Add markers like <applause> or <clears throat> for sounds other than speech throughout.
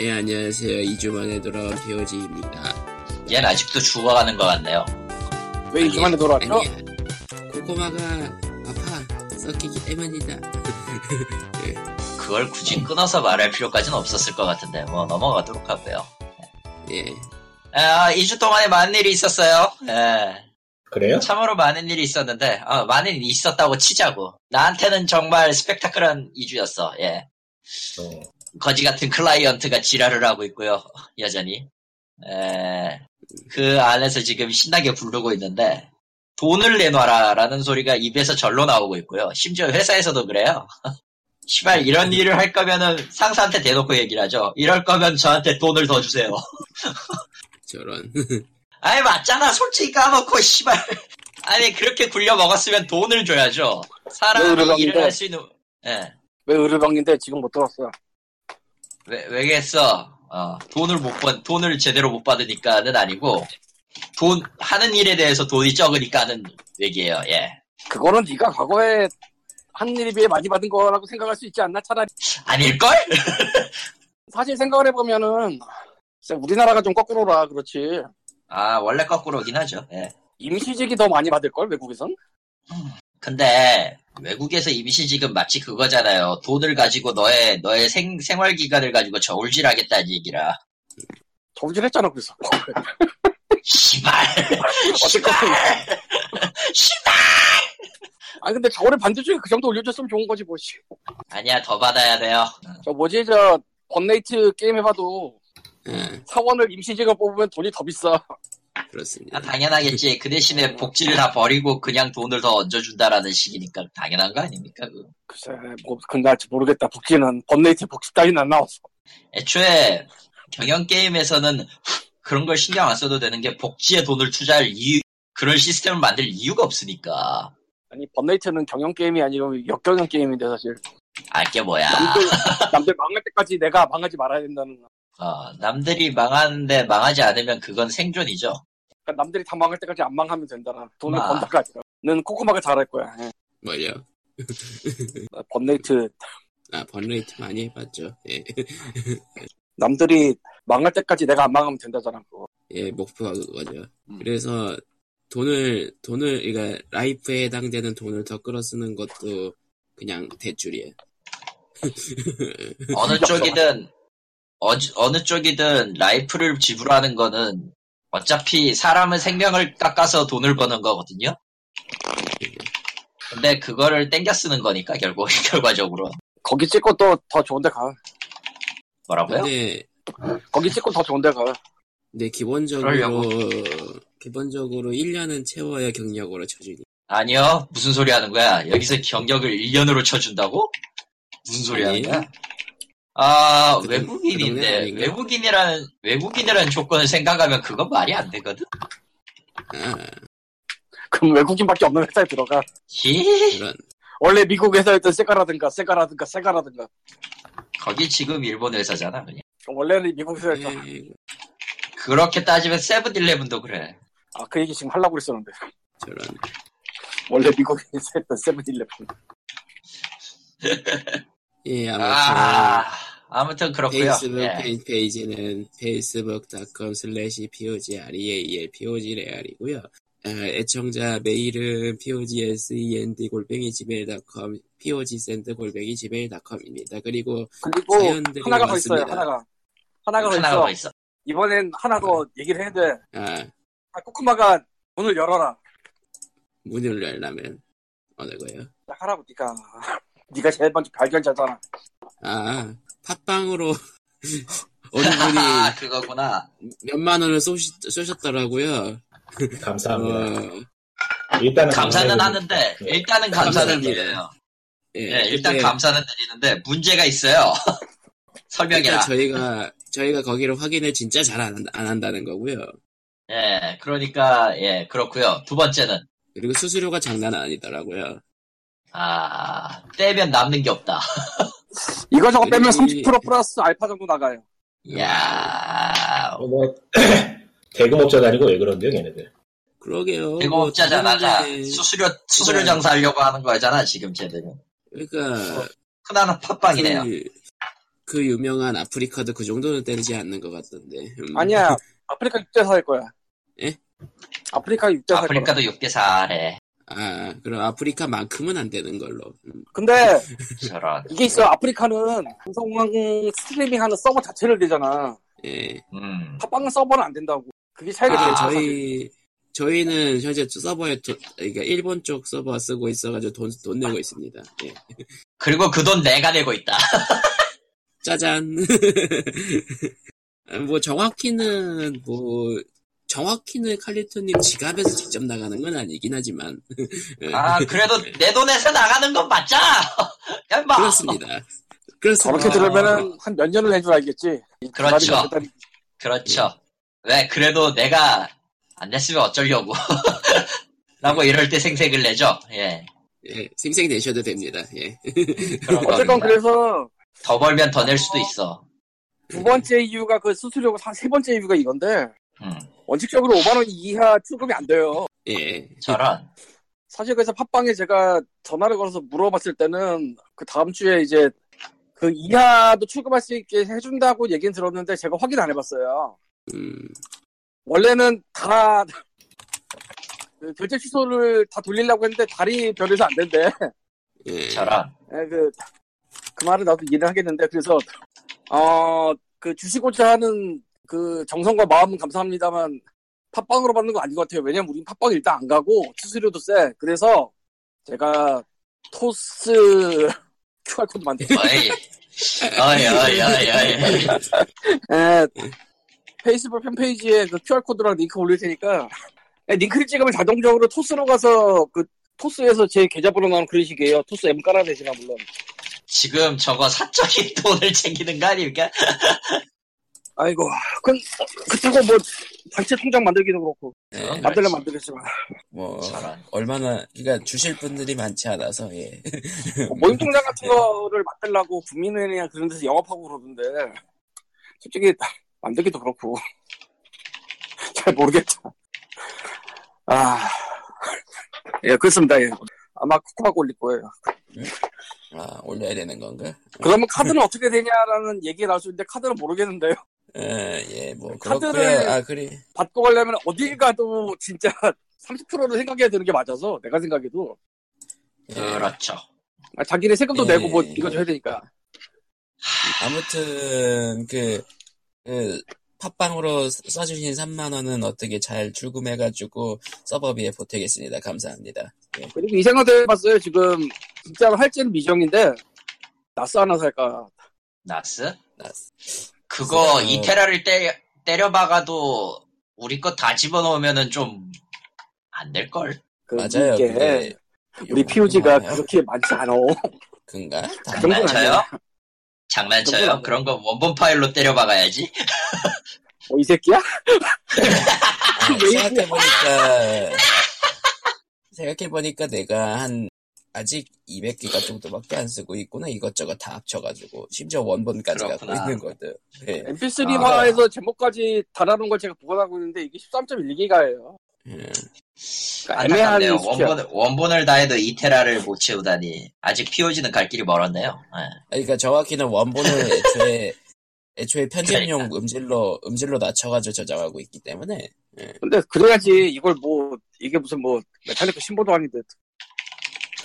예, 안녕하세요. 2주 만에 돌아온 POG입니다. 얘는 아직도 죽어가는 것 같네요. 왜 이렇게 만에 돌아왔죠? 코코마가 아파. 썩히기 때문이다. <laughs> 그걸 굳이 끊어서 말할 필요까지는 없었을 것 같은데, 뭐, 넘어가도록 하고요. 예. 아, 2주 동안에 많은 일이 있었어요. 예. 그래요? 참으로 많은 일이 있었는데, 어, 많은 일이 있었다고 치자고. 나한테는 정말 스펙타클한 2주였어, 예. 어, 거지 같은 클라이언트가 지랄을 하고 있고요, 여전히. 에, 그 안에서 지금 신나게 부르고 있는데, 돈을 내놔라라는 소리가 입에서 절로 나오고 있고요. 심지어 회사에서도 그래요. <laughs> 시발, 이런 일을 할 거면은 상사한테 대놓고 얘기를 하죠. 이럴 거면 저한테 돈을 더 주세요. <laughs> 저런. <laughs> 아니, 맞잖아. 솔직히 까놓고, 시발. 아니, 그렇게 굴려 먹었으면 돈을 줘야죠. 왜 사람이? 일을 할 수 있는, 예. 왜 의료방인데 지금 못 들었어? 왜, 왜겠어? 어, 돈을 못 받, 돈을 제대로 못 받으니까는 아니고, 돈, 하는 일에 대해서 돈이 적으니까는 얘기예요, 예. 그거는 네가 과거에 한 일에 비해 많이 받은 거라고 생각할 수 있지 않나? 차라리 아닐걸? <laughs> 사실 생각을 해보면은 우리나라가 좀 거꾸로라 그렇지 아, 원래 거꾸로긴 하죠, 예. 임시직이 더 많이 받을 걸 외국에선? 근데, 외국에서 임시직은 마치 그거잖아요. 돈을 가지고 너의, 너의 생, 생활 기간을 가지고 저울질하겠다는 얘기라. 저질했잖아 그래서 시발! 어쨌건 시발! 아 근데 저번에 반대쪽에 그 정도 올려줬으면 좋은 거지 뭐지 아니야, 더 받아야 돼요. 저 뭐지 저 번네이트 게임 해봐도 아, 사원을 임시직을 뽑으면 돈이 더 비싸 그렇습니다. 아, 당연하겠지. 그 대신에 복지를 다 버리고 그냥 돈을 더 얹어준다라는 식이니까 당연한 거 아닙니까? 그거. 글쎄 뭐 근날지 모르겠다 복지는 번네이트 복지 따위는 안 나왔어 애초에 경영 게임에서는 그런 걸 신경 안 써도 되는 게 복지에 돈을 투자할 이유 그런 시스템을 만들 이유가 없으니까 아니 번네이트는 경영 게임이 아니고 역경영 게임인데 사실 알게 뭐야 남들 <laughs> 남들 망할 때까지 내가 망하지 말아야 된다는 어, 남들이 망하는데 망하지 않으면 그건 생존이죠 그러니까 남들이 다 망할 때까지 안 망하면 된다라 돈을 아. 번다가 아니라 는 코코마가 잘할 거야 예. 뭐요? 번네이트 아, 번레이트 많이 해봤죠. 예. 남들이 망할 때까지 내가 안 망하면 된다잖아 그거 예, 목표가 그거죠. 음. 그래서 돈을, 돈을, 그러니까 라이프에 해당되는 돈을 더 끌어 쓰는 것도 그냥 대출이에요. 어느 쪽이든 어, 어느 쪽이든 라이프를 지불하는 거는 어차피 사람의 생명을 깎아서 돈을 버는 거거든요 근데 그거를 땡겨 쓰는 거니까 결국 <laughs> 결과적으로 거기 찍고 또 더 좋은데 가 뭐라고요? 근데, 거기 찍고 더 좋은데 가 근데 기본적으로, 그러려고. 기본적으로 1년은 채워야 경력으로 쳐주니. 아니요. 무슨 소리 하는 거야? 여기서 경력을 1년으로 쳐준다고? 무슨 소리 하는 아니에요. 거야? 아, 그 동네 외국인인데? 외국인이라는, 외국인이라는 조건을 생각하면 그건 말이 안 되거든? 아, 그럼 외국인밖에 없는 회사에 들어가 히? 그런, 원래 미국 회사였던 세가라든가 세가라든가 세가라든가 거기 지금 일본 회사잖아, 그냥. 원래는 미국 회사였잖아 예, 그렇게 따지면 세븐일레븐도 그래. 아 그 얘기 지금 하려고 그랬었는데 저런. 원래 미국 회사였던 세븐일레븐 <laughs> 예, 아무튼. 아, 아무튼 그렇고요 페이스북 예. 페이- 페이지는 facebook.com slash pogreal pogreal이고요. 아, 애청자 메일은 pogsend 골뱅이 gmail.com pogsend 골뱅이 gmail.com입니다. 그리고 그리고 사연들이 하나가 더 있어요. 하나가 하나가 더 하나가 있어 더 있어. 이번엔 하나 더 얘기를 해야 돼 아, 아, 코코마가 문을 열어라 문을 열려면 어느 거요? 하라고 니가 니가 제일 먼저 발견자잖아 아, 팟빵으로 <laughs> 어느 분이 아, 그거구나. 몇만 원을 쏘시, 쏘셨더라고요. 감사합니다. 어, 일단은 감사는. 하는데, 네. 일단은 감사는. 드려요. 예, 예, 일단 그때- 감사는 드리는데, 문제가 있어요. <laughs> 설명이라. 저희가 저희가 거기를 확인을 진짜 잘안 한다는 거고요. 예, 그러니까, 예, 그렇고요 두 번째는, 그리고 수수료가 장난 아니더라고요. 아, 떼면 남는 게 없다. <laughs> 이거 저거 빼면 이- 30% 플러스 알파 정도 나가요 이야, 어, 뭐 <clears throat> 대금업자 다니고 왜 그런데요, 걔네들? 그러게요. 대공업자잖아. 뭐 수수료, 수수료 네. 장사하려고 하는 거잖아, 지금 쟤들은. 그러니까 흔한 팟빵이네요. 그, 그 유명한 아프리카도 그 정도는 때리지 않는 것 같던데. 음. 아니야 아프리카 6대4일 거야. 예? 아프리카 6대4일 거야. 아프리카도 6대 4래. 아, 그럼 아프리카만큼은 안 되는 걸로. 음. 근데. <laughs> 이게 있어 아프리카는 방송 스트리밍 하는 서버 자체를 되잖아. 예. 음. 팟빵은 서버는 안 된다고. 그게 차이가 아. 저희, 저희는 현재 서버에, 도, 그러니까 일본 쪽 서버 쓰고 있어가지고 돈, 돈 내고 있습니다. 예. 그리고 그 돈 내가 내고 있다. 짜잔. <laughs> 뭐, 정확히는, 뭐, 정확히는 칼리토님 지갑에서 직접 나가는 건 아니긴 하지만. 예, <laughs> 아, 그래도 내 돈에서 나가는 건 맞자! 야, 마 그렇습니다. 그렇습니다. 저렇게 들으면은 한 몇 년을 낸줄 알겠지. 이 그렇죠. 그렇죠. 왜, 그래도 내가 안 냈으면 어쩌려고. <laughs> 라고 이럴 때 생색을 내죠. 예. 예, 생생 내셔도 됩니다. 예. 어쨌건. 그래서 더 벌면 더 낼 수도 있어. 두 번째 이유가 그 수수료고 사- 세 번째 이유가 이건데 음, 원칙적으로 5만 원 이하 출금이 안 돼요. 예. 저런. 사실 그래서 팟빵에 제가 전화를 걸어서 물어봤을 때는 그 다음 주에 이제 그 이하도 출금할 수 있게 해준다고 얘기는 들었는데 제가 확인 안 해봤어요. 음, 원래는 다 그 결제 취소를 다 돌리려고 했는데 다리 별에서 안 된대. 예. 저런. 예, 그, 그 말을 나도 이해를 하겠는데, 그래서, 어, 그 주시고자 하는 그 정성과 마음은 감사합니다만, 팟빵으로 받는 거 아닌 것 같아요. 왜냐면 우린 팟빵 일단 안 가고, 수수료도 세. 그래서, 제가, 토스 QR코드 어이, 어이, 어이. 예, 페이스북 팬페이지에 그 QR코드랑 링크 올릴 테니까, 예, 링크를 찍으면 자동적으로 토스로 가서, 그, 토스에서 제 계좌번호 나오는 그런 식이에요. 토스 M 깔아내지만, 물론. 지금 저거 사적인 돈을 <laughs> 챙기는 거 아닙니까? 아이고, 그, 그렇다고 뭐, 단체 통장 만들기도 그렇고, 예. 만들려. 만들겠지만, 뭐. 얼마나, 그러니까 주실 분들이 많지 않아서, 예. 뭐 모임 <laughs> 통장 같은 거를 만들려고 국민은행이나 그런 데서 영업하고 그러던데, 솔직히, 만들기도 그렇고, <laughs> 잘 모르겠다. 아, 예, 그렇습니다, 예. 아마 쿠쿠하고 올릴 거예요. 아, 올려야 되는 건가? 그러면 카드는 어떻게 되냐라는 얘기가 나올 수 있는데, 카드는 모르겠는데요. 예, 예, 뭐, 카드를- 그렇고요. 아, 그래. 받고 가려면 어딜 가도 진짜 <laughs> 30%를 생각해야 되는 게 맞아서, 내가 생각해도. 예. 그렇죠. 아, 자기네 세금도 예. 내고 뭐 이거 줘야 되니까. 아무튼, 그, 그, 팟빵으로 써주신 3만 원은 어떻게 잘 출금해가지고 서버비에 보태겠습니다. 감사합니다. 예. 그리고 이 생각도 해봤어요. 지금 진짜로 할지는 미정인데 나스 하나 살까. 나스? 나스. 그거 어. 이테라를 때려, 때려박아도 우리 거 다 집어넣으면은 좀 안 될걸? 그 맞아요. 이게 근데 우리 POG가. 그렇게 많지 않아. 그런가? 다그 장난쳐요? 장난쳐요? 정도는 그런 거 원본 파일로 때려박아야지. 어, 이 새끼야? 아, 왜 생각해보니까, 생각해보니까 내가 한, 아직 200기가 정도밖에 안 쓰고 있구나. 이것저것 다 합쳐가지고. 심지어 원본까지 갖고 그렇구나. 있는 거든. 예. MP3화에서 제목까지 달아놓은 걸 제가 보관하고 있는데 이게 13.1기가예요. 예. 그러니까 애매한. 원본, 원본을 다 해도 이테라를 못 채우다니. 아직 POG는 갈 길이 멀었네요. 예. 그러니까 정확히는 원본을 <laughs> 애초에, 애초에 편집용 그러니까. 음질로, 음질로 낮춰가지고 저장하고 있기 때문에. 근데 그래야지 이걸 뭐 이게 무슨 뭐 메탈리카 신보도 아닌데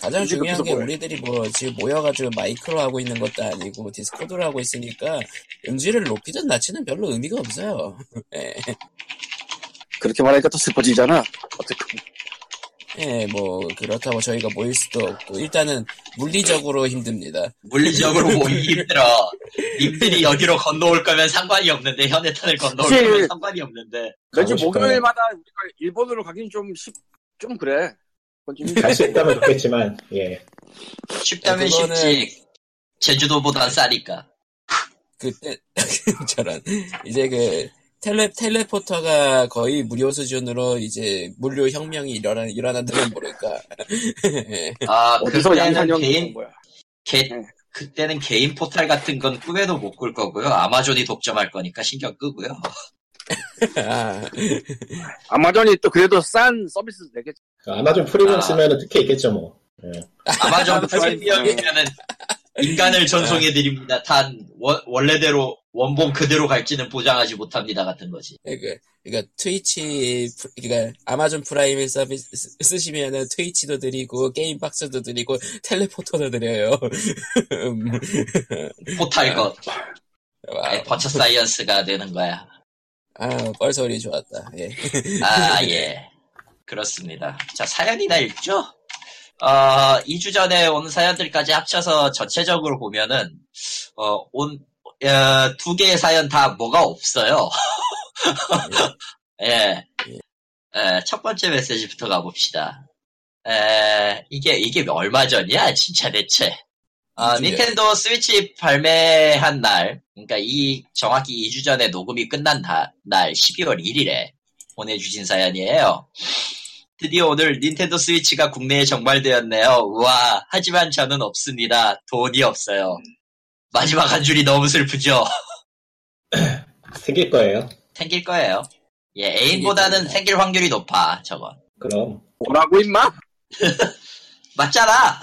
가장 중요한 게. 우리들이 뭐 지금 모여가지고 마이크로 하고 있는 것도 아니고 디스코드로 하고 있으니까 음질을 높이든 낮추든 별로 의미가 없어요. <laughs> 예, 그렇게 말하니까 또 슬퍼지잖아. 어쨌든 예, 뭐 그렇다고 저희가 모일 수도 없고 일단은 물리적으로 힘듭니다. 물리적으로 <laughs> 모이기 힘들어. 님들이 여기로 건너올 거면 상관이 없는데, 현해탄을 건너올 사실- 거면 상관이 없는데. 싶다. 목요일마다 우리가 일본으로 가긴 좀 쉽, 좀 그래. 갈 수 있다면 좋겠지만, 예. 쉽다면 그거는- 쉽지. 제주도보단 싸니까. 그때 <laughs> 저런 이제 그 텔레 텔레포터가 거의 무료 수준으로 이제 물류 혁명이 일어나 일어난다면 모를까. <laughs> 예. 아, 그때는 양산형이 개인, 거야. 개, 네. 그때는 개인 포탈 같은 건 꿈에도 못 꿀 거고요. 아마존이 독점할 거니까 신경 끄고요. 아, 아마존이 또 그래도 싼 서비스 내겠지. 아마존 프리미엄 아. 쓰면은 특혜 있겠죠, 뭐. 예. 아마존. 프리미엄이면은 인간을 전송해 드립니다. 단 원, 원래대로 원본 그대로 갈지는 보장하지 못합니다 같은 거지. 그러니까, 그러니까 트위치, 프- 그러니까 아마존 프라임 서비스 쓰- 쓰시면은 트위치도 드리고 게임 박스도 드리고 텔레포터도 드려요. <laughs> 음, 포탈 건 와, 애퍼처 사이언스가 되는 거야. 아, 뻘소리 좋았다. 예. 아, 예. 그렇습니다. 자, 사연이나 읽죠? 어, 2주 전에 온 사연들까지 합쳐서 전체적으로 보면은, 어, 온, 어, 두 개의 사연 다 뭐가 없어요. <laughs> 예. 에, 첫 번째 메시지부터 가봅시다. 에, 이게, 이게 얼마 전이야, 진짜 대체. 어, 2주 전. 닌텐도 스위치 발매한 날, 그러니까 이, 정확히 2주 전에 녹음이 끝난 다- 날, 12월 1일에 보내주신 사연이에요. 드디어 오늘 닌텐도 스위치가 국내에 정발되었네요. 우와, 하지만 저는 없습니다. 돈이 없어요. 마지막 한 줄이 너무 슬프죠? <laughs> 생길 거예요. 생길 거예요. 예, 애인보다는. 생길 확률이 높아, 저건. 그럼 뭐라고 임마? <laughs> 맞잖아!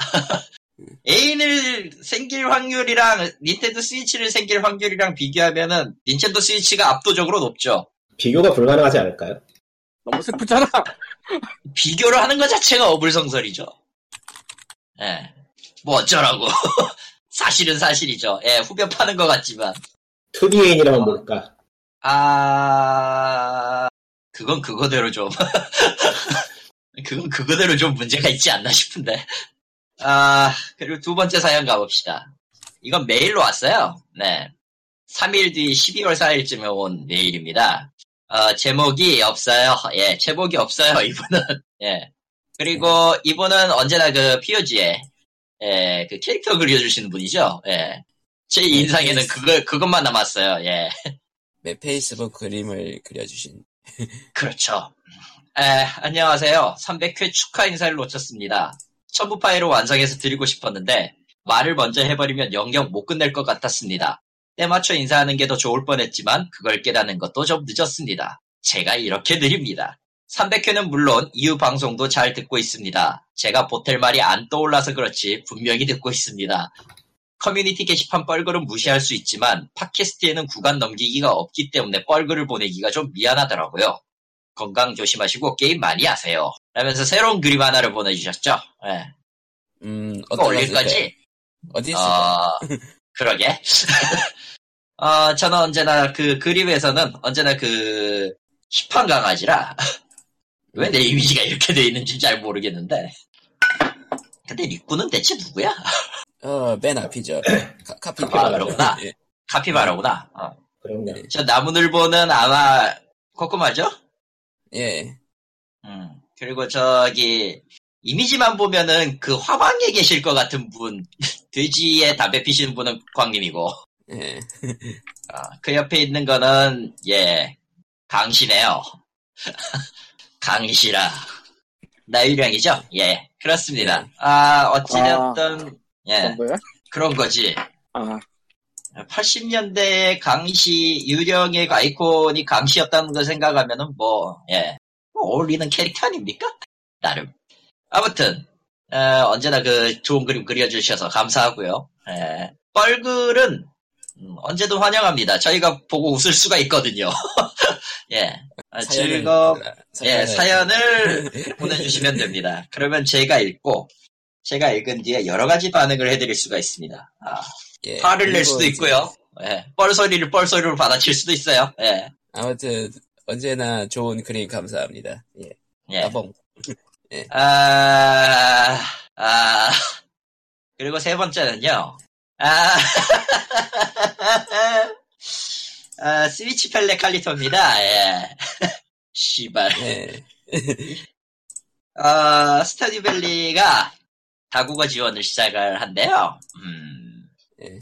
애인을 생길 확률이랑 닌텐도 스위치를 생길 확률이랑 비교하면은 닌텐도 스위치가 압도적으로 높죠. 비교가 불가능하지 않을까요? 너무 슬프잖아. <laughs> 비교를 하는 것 자체가 어불성설이죠. 예. 뭐 어쩌라고. <laughs> 사실은 사실이죠. 예, 후벼 파는 것 같지만. 2DA인이라면 모를까. 아, 그건 그거대로 좀. <laughs> 그건 그거대로 좀 문제가 있지 않나 싶은데. 아, 그리고 두 번째 사연 가봅시다. 이건 메일로 왔어요. 네. 3일 뒤 12월 4일쯤에 온 메일입니다. 어, 제목이 없어요. 예, 제목이 없어요, <laughs> 이분은. 예. 그리고 이분은 언제나 그 POG에, 예, 그 캐릭터 그려주시는 분이죠. 예. 제 인상에는 그거, 그것만 남았어요. 예. 네, 페이스북 그림을 그려주신. 그렇죠. 에, 안녕하세요. 300회 축하 인사를 놓쳤습니다. 첨부 파일을 완성해서 드리고 싶었는데 말을 먼저 해버리면 영영 못 끝낼 것 같았습니다. 때맞춰 인사하는 게 더 좋을 뻔했지만 그걸 깨닫는 것도 좀 늦었습니다. 제가 이렇게 드립니다. 300회는 물론 이후 방송도 잘 듣고 있습니다. 제가 보탤 말이 안 떠올라서 그렇지 분명히 듣고 있습니다. 커뮤니티 게시판 뻘글은 무시할 수 있지만 팟캐스트에는 구간 넘기기가 없기 때문에 뻘글을 보내기가 좀 미안하더라고요. 건강 조심하시고 게임 많이 하세요. 라면서 새로운 그림 하나를 보내주셨죠. 예. 음, 그거 어떤 올릴? 거지? 어디 있을까? 어, 그러게. <laughs> 어, 저는 언제나 그 그림에서는 언제나 그 힙한 강아지라 <laughs> 왜 내 이미지가 이렇게 돼 있는지 잘 모르겠는데. 근데 리꾸는 대체 누구야? <laughs> 어, 맨 앞이죠. 카, 카피 아. 예. 카피바라구나. 어. 그럼요. 저 나무늘보는 아마 코코마죠? 예. 음, 그리고 저기, 이미지만 보면은 그 화방에 계실 것 같은 분, <laughs> 돼지에 담배 피시는 분은 광님이고, 예. 아, 그 옆에 있는 거는, 예, 강시네요. <laughs> 강시라. 나유령이죠? 예, 그렇습니다. 아, 어찌됐든, 예, 그런 거야? 그런 거지. 아, 80년대 강시, 유령의 아이콘이 강시였다는 걸 생각하면은 뭐, 예, 뭐 어울리는 캐릭터 아닙니까? 나름. 아무튼, 어, 언제나 그 좋은 그림 그려주셔서 감사하고요. 예, 뻘글은, 음, 언제든 환영합니다. 저희가 보고 웃을 수가 있거든요. <laughs> 예, 아, 즐거. 예, 사연을- 사연을 <laughs> 보내주시면 됩니다. 그러면 제가 읽고, 제가 읽은 뒤에 여러 가지 반응을 해드릴 수가 있습니다. 아, 예. 화를 낼 수도 있고요. 예. 뻘소리를 뻘소리로 받아칠 수도 있어요. 예. 아무튼, 언제나 좋은 그림 감사합니다. 예. 예. 따봉. <laughs> 아, 아, 그리고 세 번째는요. 아, <laughs> 아 스위치 펠레 칼리토입니다. 예. <laughs> 씨발. 예. 어, 스타디밸리가 다국어 지원을 시작을 한대요. 음. 예.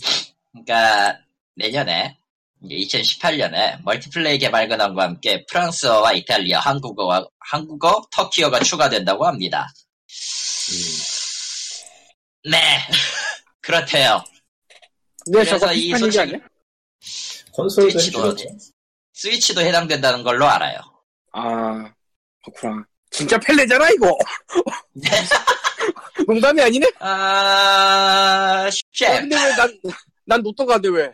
그러니까 내년에 2018년에 멀티플레이 개발 근원과 함께 프랑스어와 이탈리아, 한국어와 한국어, 터키어가 추가된다고 합니다. 음. 네, <laughs> 그렇대요. 근데 그래서 이 소식- 아니야? 콘솔도 스위치도. 스위치도 해당된다는 걸로 알아요. 아, 그렇구나. 진짜 펠레잖아, 이거. <laughs> 네. 농담이 아니네? 아, 셰프. 근데 왜 난, 난 로또가 안 돼, 왜?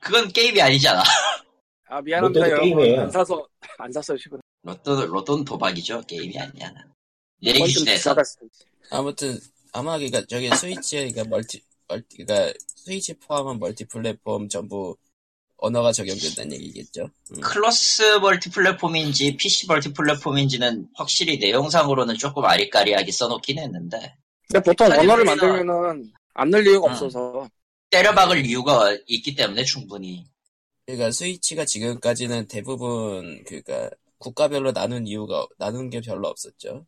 그건 게임이 아니잖아. 아, 미안합니다, 로또도 여러분. 게임이에요. 안 사서, 안 샀어요, 최근에. 로또, 로또는 도박이죠. 게임이 아니야. 기준에서. 비싸다. 아무튼 아마 그니까 저기 스위치가 멀티 멀티 그니까 스위치 포함한 멀티 플랫폼 전부 언어가 적용된다는 얘기겠죠. 음. cross 멀티 플랫폼인지 PC 멀티 플랫폼인지는 확실히 내용상으로는 조금 아리까리하게 써놓긴 했는데 근데 보통 아니, 언어를 만들면은 안 늘 이유가 응. 없어서. 때려박을 이유가 있기 때문에 충분히 그러니까 스위치가 지금까지는 대부분 그니까 국가별로 나눈 이유가 나눈 게 별로 없었죠.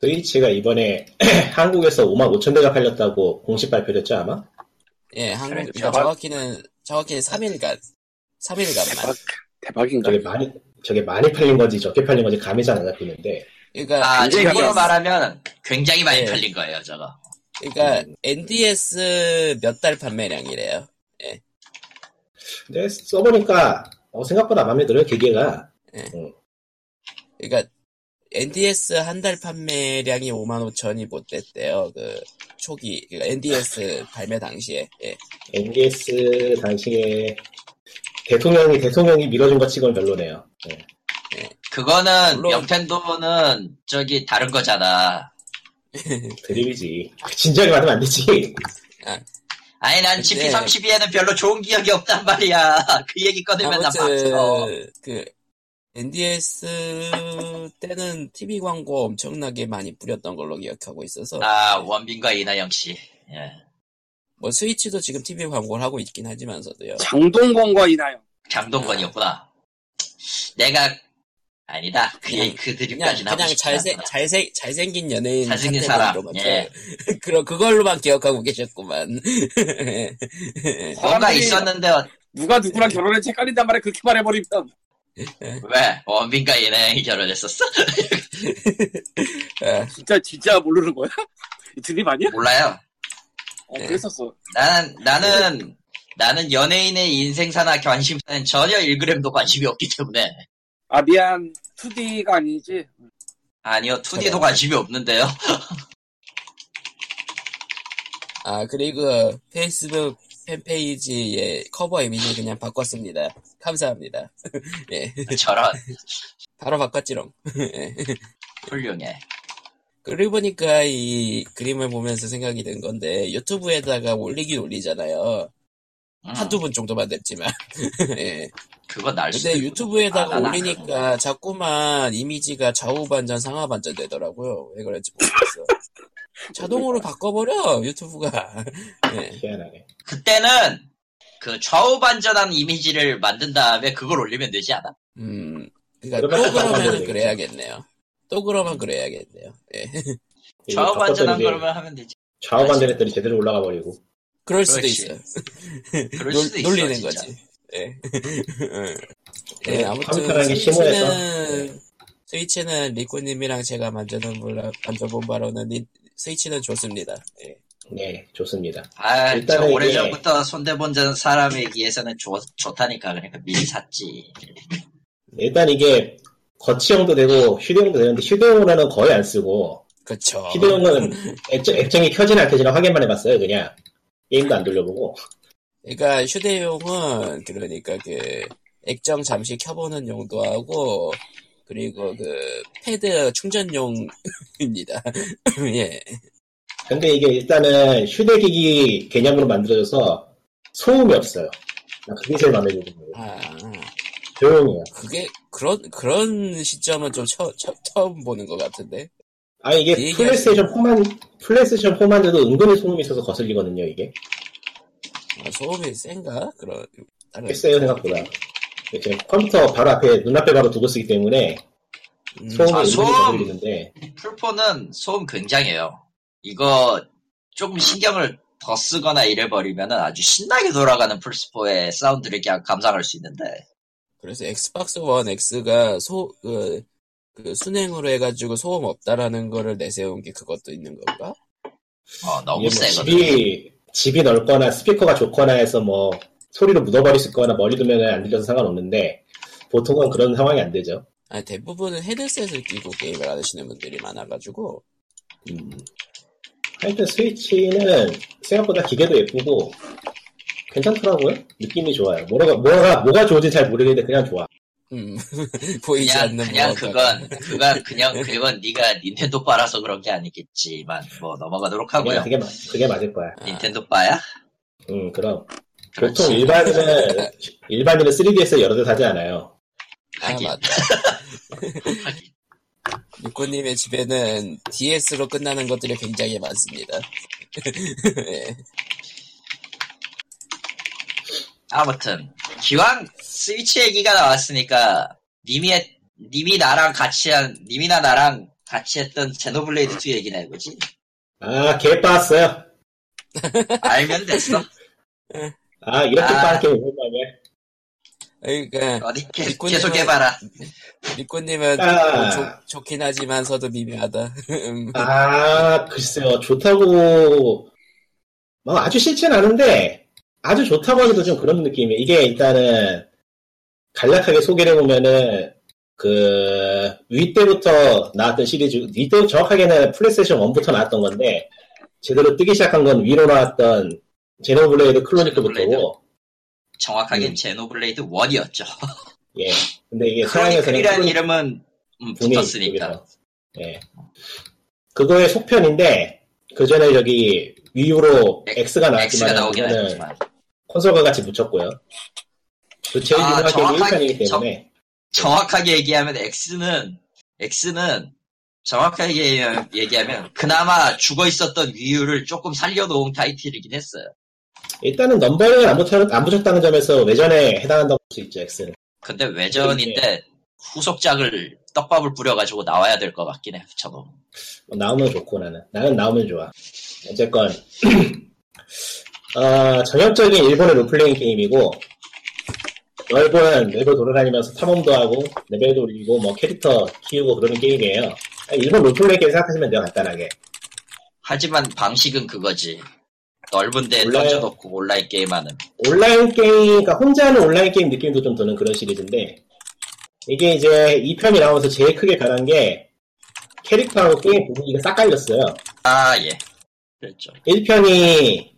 스위치가 이번에 <clears throat> 한국에서 5만 5천 대가 팔렸다고 공식 발표됐죠 아마? 예, 한국 그래도 그러니까 대박. 정확히는 정확히는 3일간 3일간만. 대박, 대박인가? 저게 많이 저게 많이 팔린 건지 적게 팔린 건지 감이 잘 안 잡히는데 그러니까 아 가벼웠어. 말하면 굉장히 많이 네. 팔린 거예요 저거 그러니까 음. NDS 몇 달 판매량이래요. 근데 써보니까 어, 생각보다 마음에 들어요 기계가 그러니까 NDS 한 달 판매량이 5만 5천이 못 됐대요. 그 초기 그러니까 NDS 발매 당시에. 예. NDS 당시에 대통령이 대통령이 밀어준 것 치고는 별로네요. 네. 그거는 물론- 명텐도는 저기 다른 거잖아 <laughs> 드립이지. 진지하게 받으면 안 되지. 아니 난 근데- GP32에는 별로 좋은 기억이 없단 말이야 그 얘기 꺼내면 나 아무튼 그 NDS 때는 TV 광고 엄청나게 많이 뿌렸던 걸로 기억하고 있어서 아 원빈과 이나영 씨 예. 뭐 스위치도 지금 TV 광고를 하고 있긴 하지만서도요. 장동건과 이나영. 장동건이었구나 내가 아니다 그, 그냥- 얘기- 그 그냥 드립까지는 잘생. 잘생 잘생긴 연예인 잘생긴 사람, 예. <laughs> 그런 그걸로만 기억하고 계셨구만. <laughs> 뭔가 사람들이 있었는데 누가 누구랑 결혼했지 헷갈린단 말에 그렇게 말해버리면 왜 원빈과 이나영이 결혼했었어? 아, <laughs> 진짜 진짜 모르는 거야? 이 드립 아니야? 몰라요 어, 네. 그랬었어. 나는 나는 나는 연예인의 인생사나 관심사는 전혀 1g도 관심이 없기 때문에 아 미안 2D가 아니지. 아니요 2D도 저런. 관심이 없는데요 아 그리고 페이스북 팬페이지의 커버 이미지 그냥 바꿨습니다. 감사합니다. <laughs> 예, 저런 바로 바꿨지롱. <laughs> 예. 훌륭해 그러고 보니까 이 그림을 보면서 생각이 든 건데 유튜브에다가 올리긴 올리잖아요. 음, 한두 분 정도만 냈지만. <laughs> 예. 그거 날 수도 근데. 유튜브에다가 아, 난 올리니까 자꾸만 이미지가 좌우 반전 상하 반전 되더라고요. 왜 그런지 모르겠어. 자동으로 바꿔버려 유튜브가. <laughs> 예. 희한하게. 그때는 그 좌우 반전한 이미지를 만든 다음에 그걸 올리면 되지 않아? 음, 그러니까 또 그러면. 그래야겠네요. 또 그러면 그래야겠네요. 예. <laughs> 이게 좌우 반전한 바꿨더니 거로만 하면 되지. 좌우 반전했더니 제대로 올라가 버리고. 그럴 수도 그렇지. 있어요. <laughs> 그럴 놀, 수도 있어. 놀리는 진짜. 거지. 예. 예, 네, 아무튼 컴퓨터라는 게 스위치는 스위치는 리코님이랑 제가 만져본 바로 만져본 바로는 니- 스위치는 좋습니다. 예. 네, 좋습니다. 아, 저 일단은 오래전부터 손대본 전 사람에 비해서는 좋, 좋다니까. 그러니까 미리 샀지. 일단 이게 거치형도 되고 휴대용도 되는데 휴대용으로는 거의 안 쓰고 그쵸. 휴대용은 액정, 액정이 켜지나 안 켜지나 확인만 해봤어요. 그냥 게임도 안 돌려보고. 그러니까 휴대용은 그러니까 그 액정 잠시 켜보는 용도하고 그리고 그 패드 충전용입니다. <laughs> 예. 근데 이게 일단은 휴대기기 개념으로 만들어져서 소음이 없어요. 나 그게 제일 마음에 드는 거예요. 아 조용해요. 그게 그런 그런 시점은 좀 처, 처, 처음 보는 것 같은데. 아 이게 플레이스테이션 4만 플레이스테이션 4만 해도 은근히 소음이 있어서 거슬리거든요. 이게 아, 소음이 센가? 그런 꽤 세요 생각보다. 이렇게 컴퓨터 바로 앞에 눈앞에 바로 두고 쓰기 때문에 음, 소음이 아, 은근히 소음! 거슬리는데 플포는 소음 굉장해요. 이거 조금 신경을 더 쓰거나 이래버리면 아주 신나게 돌아가는 플스4의 사운드를 그냥 감상할 수 있는데. 그래서 엑스박스 원 X가 소, 그, 그 수냉으로 해가지고 소음 없다라는 거를 내세운 게 그것도 있는 건가? 어, 너무 뭐 세거든. 집이 집이 넓거나 스피커가 좋거나 해서 뭐 소리로 묻어버리거나 멀리 두면 안 들려서 상관없는데 보통은 그런 상황이 안 되죠. 아니, 대부분은 헤드셋을 끼고 게임을 하시는 분들이 많아가지고, 음. 하여튼 스위치는 생각보다 기계도 예쁘고 괜찮더라고요. 느낌이 좋아요. 뭐가 뭐가 뭐가 좋은지 잘 모르겠는데 그냥 좋아. 음, <laughs> 보이지 그냥 않는 그냥. 그건 그건 그냥 그건 네가 닌텐도 바라서 그런 게 아니겠지만 뭐 넘어가도록 하고요. 그게 맞- 그게 맞을 거야. 아, 닌텐도 바야? 음 그럼 그렇지. 보통 일반인은 <laughs> 일반인은 3DS 여러 대 사지 않아요. 아, 하긴. 맞다. <laughs> 육군님의 집에는 DS로 끝나는 것들이 굉장히 많습니다. 예. 아무튼 기왕 스위치 얘기가 나왔으니까 님이 했- 님이 나랑 같이 한 님이나 나랑 같이 했던 제노블레이드 2 얘기나 해보지. 아 개 빠았어요. <laughs> 알면 됐어. 아 이렇게 아. 빠른 게임 오랜만에. 그러니까 어디 계, 니꾼님은- 계속 해봐라. 육군님은 아. 뭐 좋- 좋긴 하지만서도 미묘하다. 음, 아 글쎄요 좋다고 뭐 아주 싫진 않은데 아주 좋다고 하기도 좀 그런 느낌이에요. 이게 일단은 간략하게 소개를 해보면은 그위 때부터 나왔던 시리즈 위때 정확하게는 플레이스테이션 1부터 나왔던 건데 제대로 뜨기 시작한 건 위로 나왔던 제노블레이드 크로니클부터고 정확하게 음. 제노블레이드 1이었죠. 예 근데 이게 서양에서는 <laughs> 크로니클이라는 클로니- 이름은 음, 붙었으니까. 예. 그거의 속편인데 그 전에 저기 위유로 엑- X가 나왔지만 X가 나오긴 했지만. 콘솔과 같이 붙였고요. 그 제일 아, 유명한 정확하게 1편이기 때문에 정 확하게 얘기하면 X는 X는 정확하게 얘기하면- 얘기하면 그나마 죽어 있었던 위유를 조금 살려놓은 타이틀이긴 했어요. 일단은 넘버링을 안, 붙여, 안 붙였다는 점에서 외전에 해당한다고 볼 수 있죠 X는. 근데 외전인데 후속작을 떡밥을 뿌려가지고 나와야 될 것 같긴 해. 저도. 뭐 나오면 좋고 나는 나는 나오면 좋아. 어쨌건 <clears throat> 어, 전형적인 일본의 롤플레잉 게임이고 넓은 맵을 돌아다니면서 탐험도 하고 레벨도 올리고 뭐 캐릭터 키우고 그러는 게임이에요. 일본 롤플레잉 게임 생각하시면 돼요 간단하게. 하지만 방식은 그거지. 넓은 데 온라인- 던져놓고 온라인 게임하는. 온라인 게임, 그러니까 혼자 하는 온라인 게임 느낌도 좀 드는 그런 시리즈인데, 이게 이제 2편이 나오면서 제일 크게 변한 게, 캐릭터하고 게임 분위기가 싹 갈렸어요. 아, 예. 그랬죠. 1편이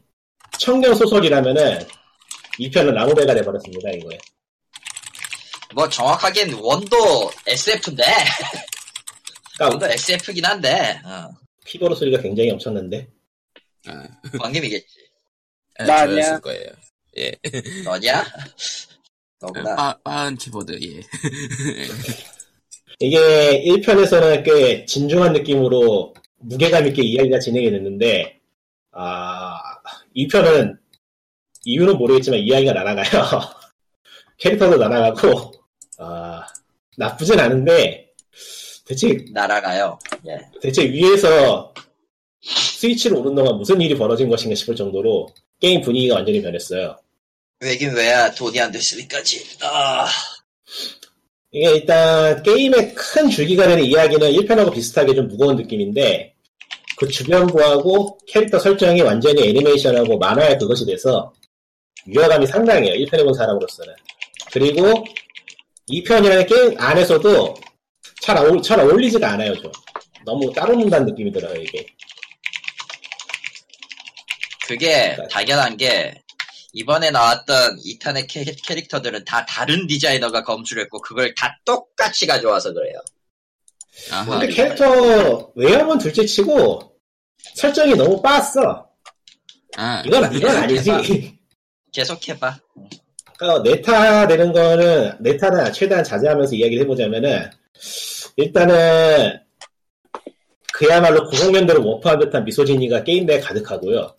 청년 소설이라면은, 2편은 라노베가 돼버렸습니다, 이거에. 뭐 정확하게는 원도 SF인데, 원도 그러니까, SF긴 한데, 어, 키보드 소리가 굉장히 엄청난데, 아, 광님이겠지. 아, 나 저였을 아니야. 거예요. 예. 너냐? 너구나. 빠, 빠은 키보드, 예. 이게 1편에서는 꽤 진중한 느낌으로 무게감 있게 이야기가 진행이 됐는데, 아, 2편은 이유는 모르겠지만 이야기가 날아가요. <laughs> 캐릭터도 날아가고, 아, 나쁘진 않은데, 대체, 날아가요. 예. 대체 위에서 스위치를 오는 동안 무슨 일이 벌어진 것인가 싶을 정도로 게임 분위기가 완전히 변했어요. 왜긴 왜야 돈이 안 됐으니까지. 아, 이게 일단 게임의 큰 줄기가 되는 이야기는 1편하고 비슷하게 좀 무거운 느낌인데 그 주변부하고 캐릭터 설정이 완전히 애니메이션하고 만화의 그것이 돼서 위화감이 상당해요. 1편에 본 사람으로서는. 그리고 2편이라는 게임 안에서도 잘, 어울, 잘 어울리지가 않아요. 좀. 너무 따로 논다는 느낌이 들어요. 이게. 그게 네. 당연한 게 이번에 나왔던 2탄의 캐, 캐릭터들은 다 다른 디자이너가 검수를 했고 그걸 다 똑같이 가져와서 그래요. 아하. 근데 캐릭터 외형은 둘째 치고 설정이 너무 빠았어. 아, 이건, 이건 아니지. 계속해봐. 그러니까 네타 되는 거는 네타는 최대한 자제하면서 이야기를 해보자면은 일단은 그야말로 90년대를 워프한 듯한 미소진이가 게임 내에 가득하고요.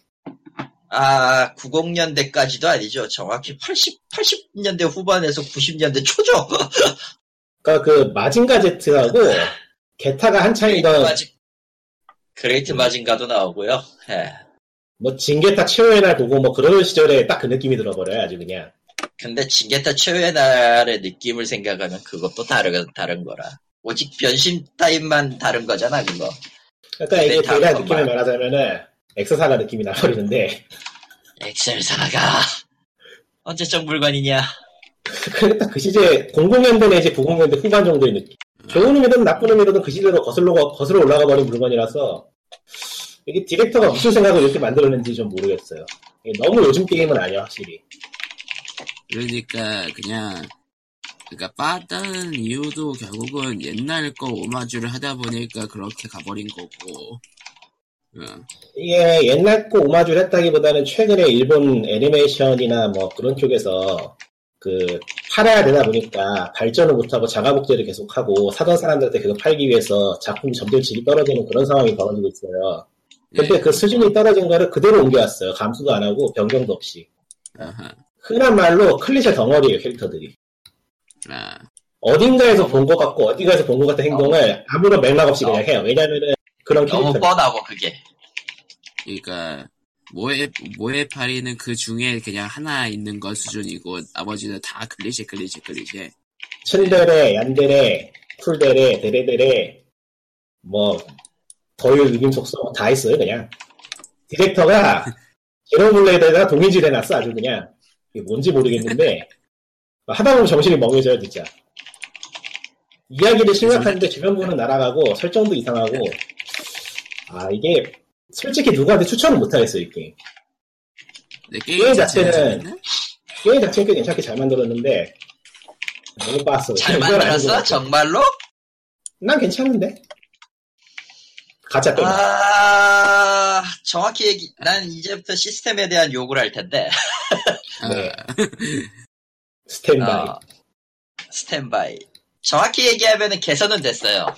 아, 90년대까지도 아니죠. 정확히 80, 80년대 후반에서 90년대 초죠. <laughs> 그러니까 그 마징가 제트하고 게타가 그레이트 한창이던 마징, 그레이트 마징가도 나오고요. 예. 뭐 진게타 최후의 날 보고 뭐 그런 시절에 딱 그 느낌이 들어버려요 아주 그냥. 근데 진게타 최후의 날의 느낌을 생각하면 그것도 다른, 다른 거라. 오직 변신 타임만 다른 거잖아, 그거. 그러니까 이게 대략 느낌을 말. 말하자면은 엑스사가 느낌이 나버리는데 엑셀사가. 언제적 물건이냐. 그딱 그 시절 00년대 내지 90년대 후반 정도의 느낌. 좋은 의미든 나쁜 의미든 그 시대로 거슬러, 거슬러 올라가 버린 물건이라서, 이게 디렉터가 무슨 생각을 이렇게 만들었는지 좀 모르겠어요. 이게 너무 요즘 게임은 아니야, 확실히. 그러니까 그냥 그러니까 빠른 이유도 결국은 옛날 거 오마주를 하다 보니까 그렇게 가버린 거고. 어. 이게 옛날 거 오마주를 했다기보다는 최근에 일본 애니메이션이나 뭐 그런 쪽에서 그 팔아야 되다 보니까 발전을 못하고 자가 복제를 계속하고 사던 사람들한테 계속 팔기 위해서 작품이 점점 질이 떨어지는 그런 상황이 벌어지고 있어요. 근데 예. 그 수준이 떨어진 거를 그대로 옮겨왔어요. 감수도 안 하고 변경도 없이. 아하. 흔한 말로 클리셰 덩어리예요, 캐릭터들이. 아, 어딘가에서 본 것 같고 어딘가에서 본 것 같은 행동을 아무런 맥락 없이 그냥 해요. 왜냐면은 그런 너무 캐릭터 뻔하고 그게. 그러니까 모에 모에 파리는 그 중에 그냥 하나 있는 것 수준이고 나머지는 다 클리셰 클리셰 클리셰. 츤데레, 얀데레, 쿨데레, 데레데레 뭐 더유 느낌 속성 다 있어요 그냥. 디렉터가 <laughs> 제노블레이드에다가 동인지 해놨어 아주 그냥. 이게 뭔지 모르겠는데. <laughs> 하다 보면 정신이 멍해져요 진짜. 이야기를 심각한데 주변 보는 날아가고 설정도 이상하고 아 이게 솔직히 누구한테 추천을 못하겠어요 이 게임 근데 게임 게임 자체는? 게임 자체는 꽤 괜찮게 잘 만들었는데 너무 빡어 잘 만들었어? 정말로? 난 괜찮은데 가짜 게임 아, 정확히 얘기, 난 이제부터 시스템에 대한 욕을 할 텐데, <laughs> 네. 아, <laughs> 스탠바이 어, 스탠바이. 정확히 얘기하면 개선은 됐어요.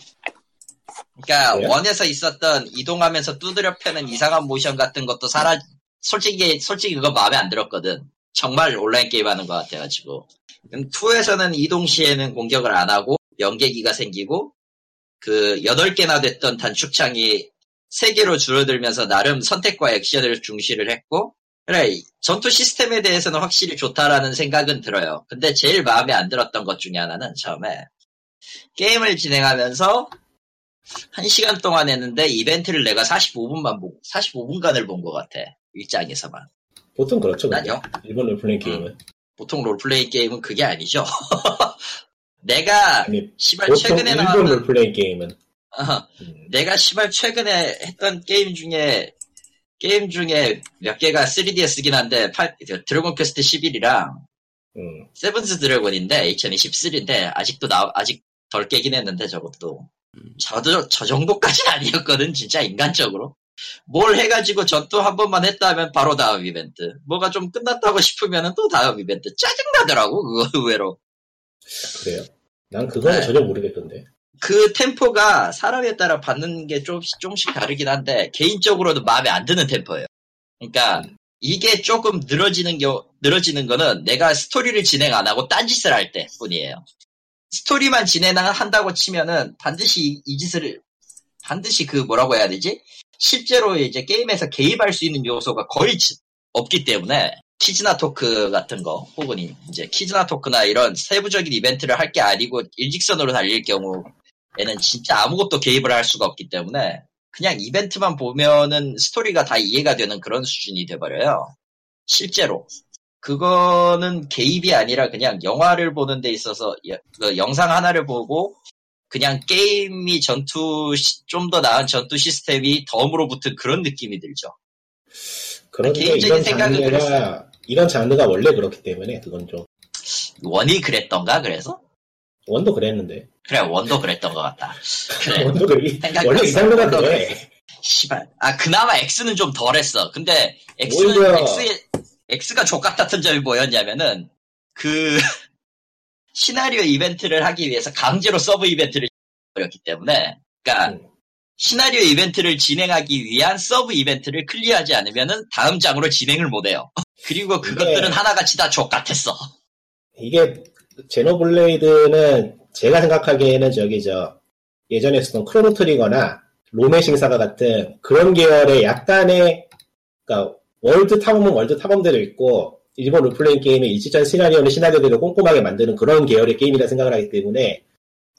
그러니까 그래요? 원에서 있었던 이동하면서 두드려 패는 이상한 모션 같은 것도 사라, 솔직히, 솔직히 그거 마음에 안 들었거든. 정말 온라인 게임 하는 것 같아가지고. 2에서는 이동 시에는 공격을 안 하고, 연계기가 생기고, 그, 8개나 됐던 단축창이 3개로 줄어들면서 나름 선택과 액션을 중시를 했고, 그래, 전투 시스템에 대해서는 확실히 좋다라는 생각은 들어요. 근데 제일 마음에 안 들었던 것 중에 하나는 처음에, 게임을 진행하면서, 1시간 동안 했는데, 이벤트를 내가 45분만 보고, 45분간을 본 것 같아. 일장에서만. 보통 그렇죠 난 근데. 영, 일본 롤플레잉 게임은 보통 롤플레이 게임은 그게 아니죠. <laughs> 내가, 시발 최근에 일본 나왔던, 롤플레잉 게임은 어, 음, 내가 시발 최근에 했던 게임 중에 게임 중에 몇 개가 3DS긴 한데 팔- 드래곤 퀘스트 11이랑 음, 세븐스 드래곤인데 2023인데 아직도 나 아직 덜 깨긴 했는데 저것도 음. 저도 저 정도까지는 아니었거든 진짜 인간적으로 뭘 해가지고 전투 한 번만 했다 하면 바로 다음 이벤트 뭐가 좀 끝났다고 싶으면은 또 다음 이벤트 짜증나더라고 그거 <laughs> 의외로 그래요. 난 그거는 네. 전혀 모르겠던데. 그 템포가 사람에 따라 받는 게 조금씩, 조금씩 다르긴 한데, 개인적으로도 마음에 안 드는 템포예요. 그러니까, 이게 조금 늘어지는 겨, 늘어지는 거는 내가 스토리를 진행 안 하고 딴짓을 할 때 뿐이에요. 스토리만 진행한다고 치면은 반드시 이, 이 짓을, 반드시 그 뭐라고 해야 되지? 실제로 이제 게임에서 개입할 수 있는 요소가 거의 지- 없기 때문에, 키즈나 토크 같은 거, 혹은 이제 키즈나 토크나 이런 세부적인 이벤트를 할 게 아니고 일직선으로 달릴 경우, 얘는 진짜 아무것도 개입을 할 수가 없기 때문에 그냥 이벤트만 보면은 스토리가 다 이해가 되는 그런 수준이 돼버려요. 실제로. 그거는 개입이 아니라 그냥 영화를 보는 데 있어서 여- 그 영상 하나를 보고 그냥 게임이 전투 좀 더 나은 전투 시스템이 덤으로 붙은 그런 느낌이 들죠. 그런데 개인적인 생각은 장르가 그랬어요. 이런 장르가 원래 그렇기 때문에 그건 좀 원이 그랬던가 그래서? One도 그랬는데 그래 One도 그랬던 것 같다. 그래 <laughs> One도 그리. 원래 이 장르가 그래. 시발. 아, 그나마 X는 좀 덜했어. 근데 X는 X의, X가 좆같았던 점이 뭐였냐면은 그 <laughs> 시나리오 이벤트를 하기 위해서 강제로 서브 이벤트를 버렸기 때문에 그러니까 음. 시나리오 이벤트를 진행하기 위한 서브 이벤트를 클리어하지 않으면은 다음 장으로 진행을 못해요. <laughs> 그리고 그것들은 하나같이 다 좆같았어. 이게 제노블레이드는 제가 생각하기에는 저기 저 예전에 쓰던 크로노 트리거나 로맨싱 사가 같은 그런 계열의 약간의 그러니까 월드 탐험은 월드 탐험대로 있고 일본 롤플레잉 게임의 일직선 시나리오는 시나리오대로 꼼꼼하게 만드는 그런 계열의 게임이라 생각을 하기 때문에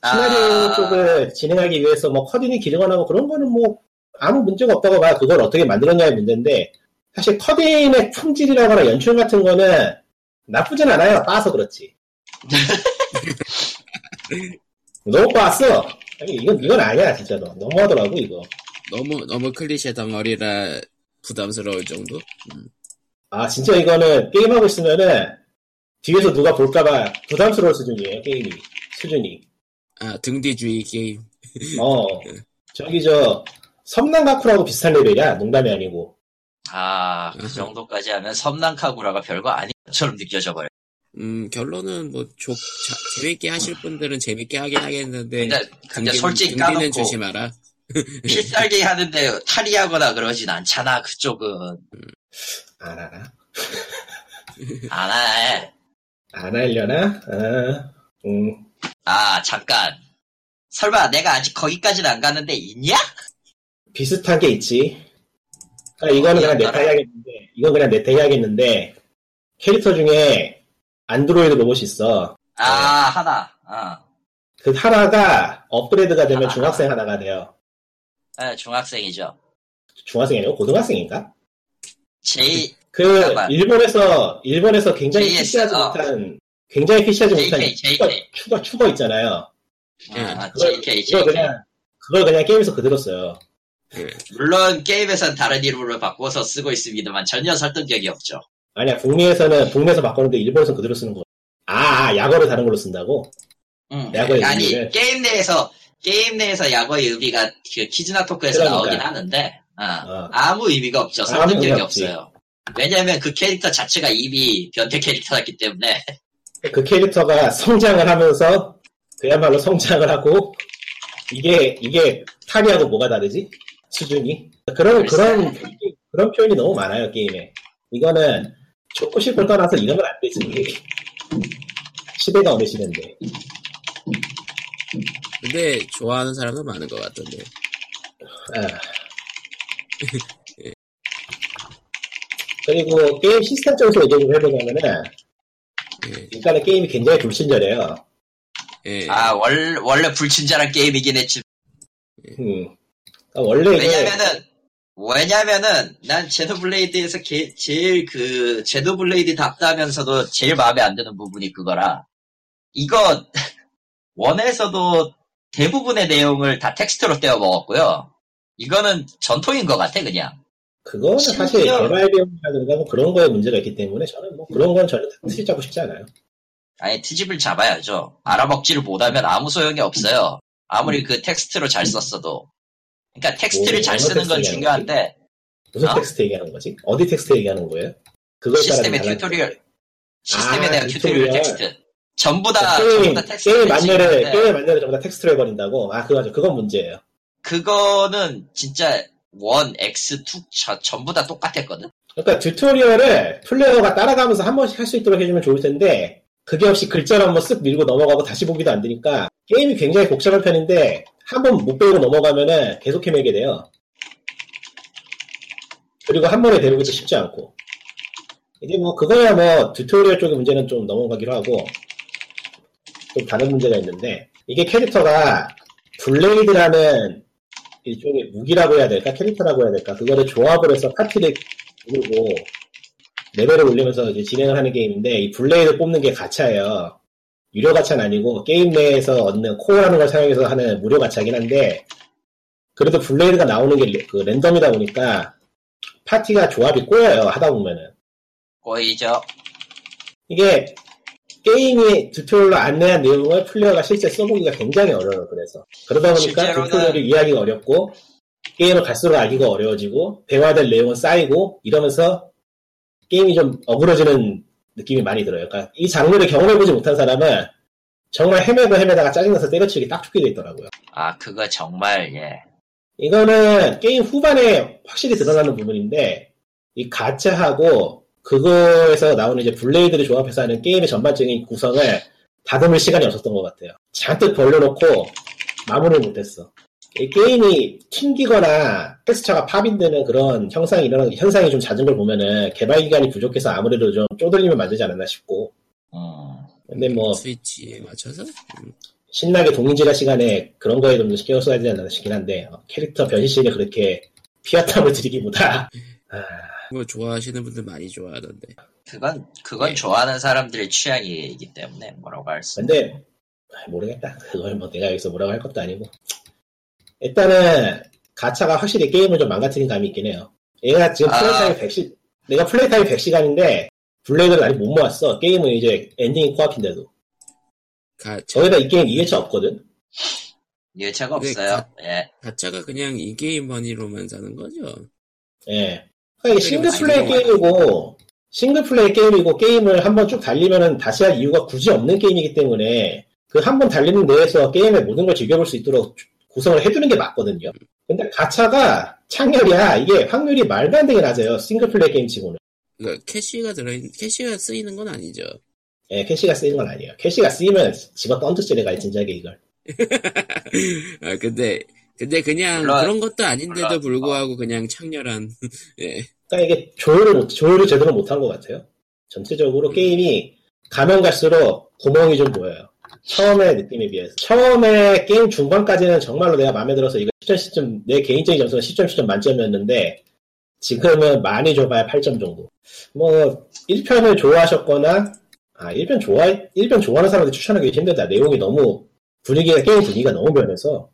시나리오 아. 쪽을 진행하기 위해서 뭐 커딩이 길거나 뭐 그런 거는 뭐 아무 문제가 없다고 봐. 그걸 어떻게 만들었냐의 문제인데 사실 커딩의 품질이라거나 연출 같은 거는 나쁘진 않아요. 빠서 그렇지. <laughs> 너무 빠았어. 이건, 이건 아니야, 진짜로. 너무하더라고, 이거. 너무 너무 클리셰 덩어리라 부담스러울 정도? 아 진짜 이거는 게임하고 있으면은 뒤에서 누가 볼까봐 부담스러울 수준이에요 게임이 수준이 아 등뒤주의 게임. <laughs> 어 저기 저 섬난가쿠라고 비슷한 레벨이야 농담이 아니고 아, 그 정도까지 하면 섬난카구라가 별거 아닌 것처럼 느껴져 버려. 음 결론은 뭐 조, 자, 재밌게 하실 분들은 재밌게 하긴 하겠는데 근데, 근데 등기는- 솔직히 까놓고 조심하라. <laughs> 필살기 하는데 탈의하거나 그러진 않잖아, 그쪽은. 안 하나 <laughs> 안 해. 안 하려나 아, 음 아, 잠깐. 설마 내가 아직 거기까지는 안 갔는데 있냐? 비슷한 게 있지 아, 이거는 그냥? 네타 해야겠는데 이건 그냥 네타 해야겠는데 캐릭터 중에 안드로이드 로봇이 있어 아, 하나. 어. 그 하나가 업그레이드가 되면 하나. 중학생 하나가 돼요 네, 중학생이죠. 중학생이 아니고 고등학생인가? J, 그 잠깐만. 일본에서 일본에서 굉장히 JS, 피시하지 어. 못한 굉장히 피시하지 못한 JK, 추가, JK. 추가 추가 있잖아요. 아, 그걸, JK, 그걸 JK. 그냥 그걸 그냥 게임에서 그대로 써요. 물론 게임에선 다른 이름으로 바꿔서 쓰고 있습니다만 전혀 설득력이 없죠. 아니야 북미에서는 북미에서 바꿨는데 일본에서 그대로 쓰는 거. 아, 아 약어를 다른 걸로 쓴다고? 음. 야구의 아니 의미를. 게임 내에서 게임 내에서 야구의 의미가 그 키즈나 토크에서 그러니까. 나오긴 하는데 어, 어. 아무 의미가 없죠. 설득력이. 없어요. 왜냐하면 그 캐릭터 자체가 이미 변태 캐릭터였기 때문에 그 캐릭터가 성장을 하면서 그야말로 성장을 하고 이게 이게 타리하고 뭐가 다르지? 수준이 그런. 그런 그런 표현이 너무 많아요 게임에. 이거는 싶을 떠나서 이러면 안 되지. 시대가 어느 시대인데. 근데 좋아하는 사람도 많은 것 같던데. 아. <laughs> 그리고 게임 시스템 쪽에서 얘기 좀 해보자면은 예, 일단은 게임이 굉장히 불친절해요. 예. 아 월, 원래 불친절한 게임이긴 했지. 음. 그러니까 원래 왜냐면은 왜냐면은 난 제노블레이드에서 게- 제일 그 제노블레이드답다면서도 제일 마음에 안 드는 부분이 그거라. 이거 <laughs> One에서도 대부분의 내용을 다 텍스트로 때워 먹었고요. 이거는 전통인 것 같아 그냥. 그거는 사실 심지어- 개발 비용이라든가 뭐 그런 거에 문제가 있기 때문에 저는 뭐 그런 건 전혀 트집 잡고 싶지 않아요. 아예 트집을 잡아야죠. 알아먹지를 못하면 아무 소용이 없어요. 아무리 그 텍스트로 잘 썼어도. 그러니까 텍스트를 뭐, 잘 쓰는 건 중요한데 무슨 어? 텍스트 얘기하는 거지? 어디 텍스트 얘기하는 거예요? 따라 시스템의 튜토리얼 시스템에 아, 대한 튜토리얼 튜토리얼. 텍스트 전부 다 게임, 전부 다 텍스트를 게임 매뉴얼을, 게임 매뉴얼을 전부 다 텍스트로 해버린다고? 아, 그거, 그건 문제예요. 그거는 진짜 one, X, two 저- 전부 다 똑같았거든. 그러니까 튜토리얼을 플레이어가 따라가면서 한 번씩 할 수 있도록 해주면 좋을 텐데, 그게 없이 글자로 한번 쓱 밀고 넘어가고 다시 보기도 안 되니까, 게임이 굉장히 복잡한 편인데, 한 번 못 배우고 넘어가면은 계속 헤매게 돼요. 그리고 한 번에 배우기도 쉽지 않고. 이게 뭐, 그거야 뭐, 튜토리얼 쪽의 문제는 좀 넘어가기로 하고, 좀 다른 문제가 있는데, 이게 캐릭터가, 블레이드라는 일종의 무기라고 해야 될까? 캐릭터라고 해야 될까? 그거를 조합을 해서 파티를 꾸리고, 레벨을 올리면서 이제 진행을 하는 게임인데, 이 블레이드 뽑는 게 가차예요. 유료 가차는 아니고, 게임 내에서 얻는 코어라는 걸 사용해서 하는 무료 가차긴 한데, 그래도 블레이드가 나오는 게 그 랜덤이다 보니까, 파티가 조합이 꼬여요, 하다 보면은. 꼬이죠. 이게, 게임이 튜토리얼로 안내한 내용을 플레이어가 실제 써보기가 굉장히 어려워요, 그래서. 그러다 보니까 튜토리얼을 이해하기가 어렵고, 게임을 갈수록 알기가 어려워지고, 배워야 될 내용은 쌓이고, 이러면서 게임이 좀 어그러지는 느낌이 많이 들어요. 그러니까 이 장르를 경험해보지 못한 사람은 정말 헤매고 헤매다가 짜증나서 때려치기 딱 좋게 돼 있더라고요. 아, 그거 정말, 예. 이거는 게임 후반에 확실히 드러나는 부분인데, 이 가차하고 그거에서 나오는 이제 블레이드를 조합해서 하는 게임의 전반적인 구성을 다듬을 시간이 없었던 것 같아요. 잔뜩 벌려놓고 마무리를 못했어. 이 게임이 튕기거나 텍스처가 pop-in되는 그런 현상이 일어나는 현상이 좀 잦은 걸 보면은 개발 기간이 부족해서 아무래도 좀 쪼들리면서 만들지 않았나 싶고. 음. 근데 뭐 스위치에 맞춰서? 음, 신나게 동인지라 시간에 그런 거에 좀더 신경 써야 되지 않나 싶긴 한데 어, 캐릭터 변신씬에 그렇게 피땀을 <laughs> 들이기보다 아, 뭐 좋아하시는 분들 많이 좋아하던데. 그건, 그건 예. 좋아하는 사람들의 취향이기 때문에 뭐라고 할 수. 근데 아, 모르겠다 그걸 뭐 내가 여기서 뭐라고 할 것도 아니고 일단은 가차가 확실히 게임을 좀 망가뜨린 감이 있긴 해요. 얘가 지금 아. 플레이 타임 100시, 내가 플레이 타임 100시간인데, 블레이드를 아직 못 모았어. 게임은 이제 엔딩이 코앞인데도. 가, 저기다 이 게임 2회차 없거든? 회차가 네, 없어요. 가- 예. 가차가 그냥 in-game money로만 사는 거죠. 예. 그러니까 이게 싱글 플레이 많이 게임이고, 싱글 플레이 게임이고, 게임을 한번 쭉 달리면은 다시 할 이유가 굳이 없는 게임이기 때문에, 그 한 번 달리는 내에서 게임의 모든 걸 즐겨볼 수 있도록 구성을 해두는 게 맞거든요. 근데 가차가 창렬이야. 이게 확률이 말도 안 되게 낮아요. 싱글 플레이 게임 치고는. 그러니까 캐시가 들어있, 캐시가 쓰이는 건 아니죠. 예, 캐시가 쓰이는 건 아니에요. 캐시가 쓰이면 집어 던졌어 내가 진작에 이걸. <laughs> 아, 근데, 근데 그냥 물론- 그런 것도 아닌데도 물론- 불구하고 그냥 창렬한, <laughs> 예. 그러니까 이게 조율을 못, 조율을 제대로 못한 것 같아요. 전체적으로 게임이 가면 갈수록 구멍이 좀 보여요. 처음의 느낌에 비해서. 처음에 게임 중반까지는 정말로 내가 마음에 들어서 이거 10점, 10점, 내 개인적인 점수는 10점, 10점 만점이었는데, 지금은 많이 줘봐야 8점 정도. 뭐, 1편을 좋아하셨거나, 아, 1편 좋아, 1편 좋아하는 사람들 추천하기 힘들다. 내용이 너무, 분위기가, 게임 분위기가 너무 변해서,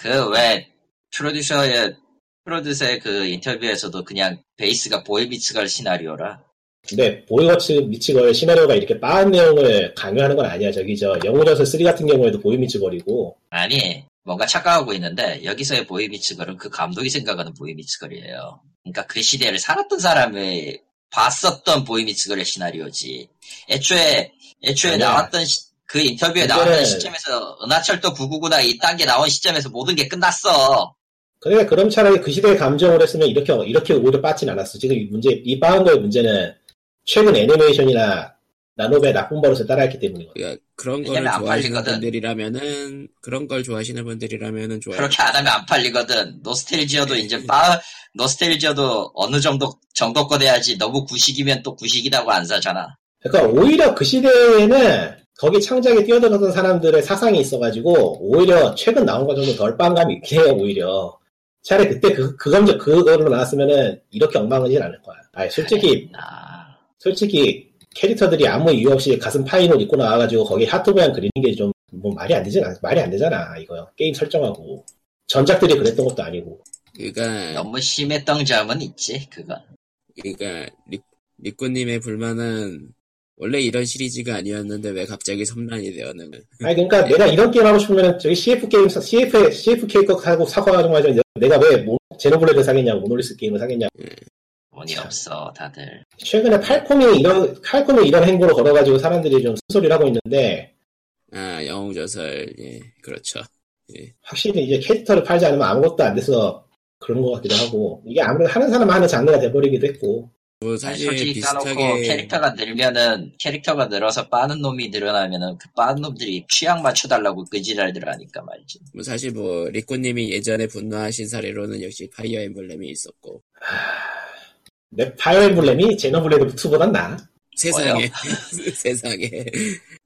그 왜 프로듀서의 프로듀서의 그 인터뷰에서도 그냥 베이스가 보이비츠걸 시나리오라. 근데 보이워치 미치걸 시나리오가 이렇게 빠른 내용을 강요하는 건 아니야. 저기 저 영웅전설 3 같은 경우에도 보이 미치거리고 아니 뭔가 착각하고 있는데 여기서의 보이비츠걸은 그 감독이 생각하는 보이비츠걸이에요. 그러니까 그 시대를 살았던 사람이 봤었던 보이미츠걸의 시나리오지. 애초에 애초에 아니야. 나왔던 시- 그 인터뷰에 나왔던 시점에서 은하철도 999나 이 단계 나온 시점에서 모든 게 끝났어. 그러니까 그럼 차라리 그 시대의 감정을 했으면 이렇게 이렇게 오히려 빠진 않았어. 지금 이 문제 이 거의 문제는 최근 애니메이션이나 라노베 나쁜 버릇을 따라했기 때문이거든. 그러니까 그런 안 좋아하시는 팔리거든. 분들이라면은, 그런 걸 좋아하시는 분들이라면은 좋아요. 그렇게 안 하면 안 팔리거든. 노스텔지어도 이제 빠 노스텔지어도 어느 정도 정도껏 해야지 너무 구식이면 또 구식이라고 안 사잖아. 그러니까 오히려 그 시대에는 거기 창작에 뛰어들었던 사람들의 사상이 있어가지고 오히려 최근 나온 거 정도 덜 빻은 감이 있긴 해요. 오히려 차라리 그때 그, 그 감정 그걸로 나왔으면은 이렇게 엉망이진 않을 거야. 아니 솔직히 아, 솔직히 캐릭터들이 아무 이유 없이 가슴 파인 옷 입고 나와가지고 거기 하트 모양 그리는 게 좀 뭐 말이 안 되잖아 말이 안 되잖아 이거 게임 설정하고 전작들이 그랬던 것도 아니고 그러니까, 너무 심했던 점은 있지. 그건. 그러니까, 리, 리꾸님의 불만은, 원래 이런 시리즈가 아니었는데 왜 갑자기 섬란이 되었는, 아니 그러니까 내가 이런 게임 하고 싶으면 저기 CF 게임 사- CF CF 케이크 하고 사과하고 하자 내가 왜 모- 제노블레드 사겠냐고 모노리스 게임을 사겠냐고. 돈이 없어 다들. 최근에 팔콤이 이런 팔콤이 이런 행보를 걸어가지고 사람들이 좀 쓴소리를 하고 있는데. 아, 영웅 전설, 예, 그렇죠. 확실히 이제 캐릭터를 팔지 않으면 아무것도 안 돼서 그런 것 같기도 하고. 이게 아무래도 하는 사람 하는 장르가 돼버리기도 했고 뭐, 아니, 사실 솔직히 까놓고 비슷하게, 캐릭터가 늘면은 캐릭터가 늘어서 빠는 놈이 늘어나면은 그 빠는 놈들이 취향 맞춰달라고 그 지랄들 하니까 말이지. 뭐 사실 뭐, 리꾸님이 예전에 분노하신 사례로는 역시 파이어 엠블렘이 있었고, <sighs> 내 파이어 엠블렘이 제노블레이드 2보단 나아 세상에, <laughs> 세상에.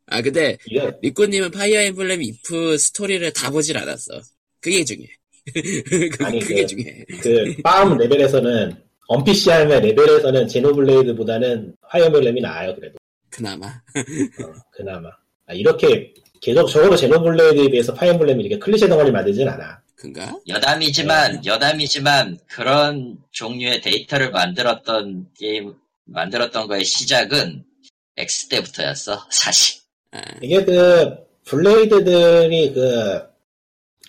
아, 근데, 이게 리꾸님은 파이어 엠블렘 이프 스토리를 다 보질 않았어. 그게 중요해. 그, <laughs> 아니, 그게 그- 중요해. 그 빻음 레벨에서는 un-PC함의 레벨에서는 제노블레이드보다는 파이어 엠블렘이 나아요 그래도 그나마. 어, 그나마 아, 이렇게 계속 적어도 제노블레이드에 비해서 파이어 엠블렘이 이렇게 클리셰 덩어리 만들진 않아 그니까? 여담이지만 여담이지만 그런 종류의 데이터를 만들었던 게임 만들었던 거의 시작은 X 때부터였어 사실. 아, 이게 그 블레이드들이 그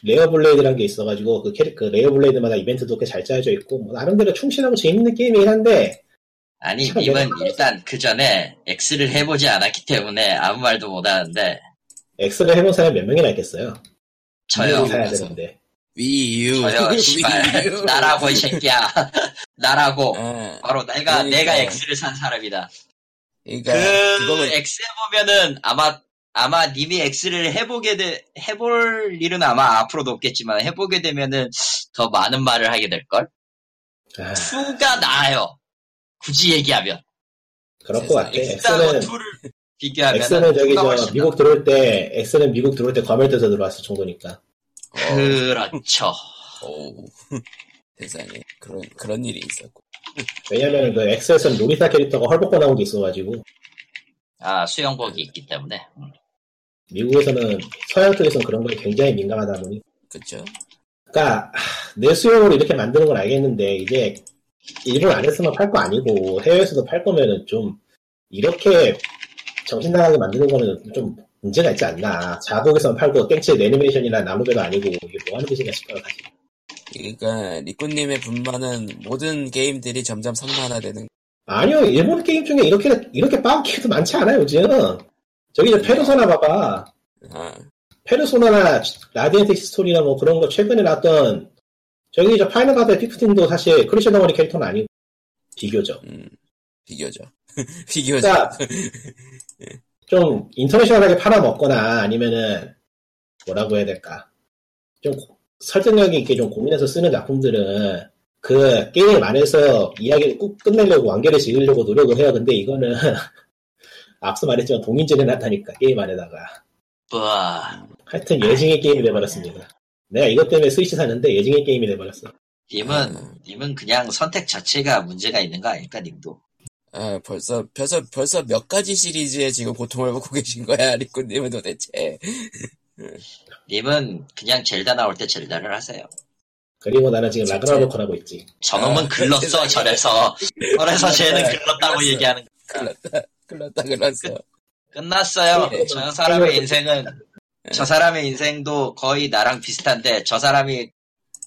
레어 블레이드라는 게 있어가지고 그 캐릭 그 레어 블레이드마다 이벤트도 꽤 잘 짜여져 있고 뭐 나름대로 충실하고 재밌는 게임이긴 한데 아니 님은 내가- 일단 그 전에 X를 해보지 않았기 때문에 아무 말도 못하는데 엑스를 해본 사람이 몇 명이나 있겠어요 저요 사야. 되는데 Wii U. 저요 <laughs> 씨발. 나라고 이 새끼야 <laughs> 나라고 아, 바로 내가 그러니까. 내가 X를 산 사람이다. 그니까, 그 그거는, X 해보면은 아마 아마 님이 X를 해보게 돼 해볼 일은 아마 앞으로도 없겠지만 해보게 되면은 더 많은 말을 하게 될 걸. 아, 2가 나아요. 굳이 얘기하면 그럴 것 같아 X하고 엑스는 2를 비교하면 엑스는 저기 저 미국 들어올 때 엑스는 미국 들어올 때 과멸돼서 들어왔을 정도니까 어, 그렇죠. 오, 세상에. 그런, 그런 일이 있었고. 왜냐면 그 엑스에서는 로리사 캐릭터가 헐벗고 나온 게 있어가지고 아 수영복이 있기 때문에 음. 미국에서는 서양 쪽에서는 그런 거에 굉장히 민감하다 보니 그쵸? 그러니까 하, 내 수용으로 이렇게 만드는 건 알겠는데 이제 일을 안 했으면 팔 거 아니고 해외에서도 팔 거면은 좀 이렇게 정신 나가게 만드는 거는 좀 문제가 있지 않나. 자국에서만 팔고 땡치 애니메이션이나 라노베가 아니고 이게 뭐 하는 짓인가 싶어요. 사실. 그러니까 리꾸님의 불만은 모든 게임들이 점점 섬란화되는. 아니요, 일본 게임 중에 이렇게 이렇게 빻은 게임도 많지 않아요 요즘. 저기 저 페르소나 봐봐. 아, 페르소나나 라디언트 스토리나 뭐 그런 거 최근에 나왔던 저기 저 파이널 판타지 Fifteen도 사실 클리셰 덩어리 캐릭터는 아니고 비교적. 음, 비교죠. <laughs> 비교죠. 그러니까 <laughs> 좀 인터내셔널하게 팔아먹거나 아니면은 뭐라고 해야 될까 좀 고- 설득력이 있게 좀 고민해서 쓰는 작품들은 그 게임 안에서 이야기를 꾹 끝내려고 완결을 지으려고 노력을 해요. 근데 이거는 <laughs> 앞서 말했지만 동인전에 나타니까 게임 안에다가 와, 하여튼 예징의 게임이 돼버렸습니다. 내가 이것 때문에 스위치 샀는데 예징의 게임이 돼버렸어. 님은, 음. 님은 그냥 선택 자체가 문제가 있는 거 아닐까, 님도? 아, 벌써, 벌써, 벌써 몇 가지 시리즈에 지금 고통을 받고 계신 거야, 리꾸님은 도대체. <laughs> 님은 그냥 젤다 나올 때 젤다를 하세요. 그리고 나는 지금. 라그나로크 하고 있지. 저놈은 아, 글렀어. <laughs> 절에서. 절에서 쟤는 글렀다, 글렀다고. 얘기하는 거. 클났다, 클났다, 클났어. 끝났어요. 네. 저 사람의 인생은, 저 사람의 인생도 거의 나랑 비슷한데, 저 사람이,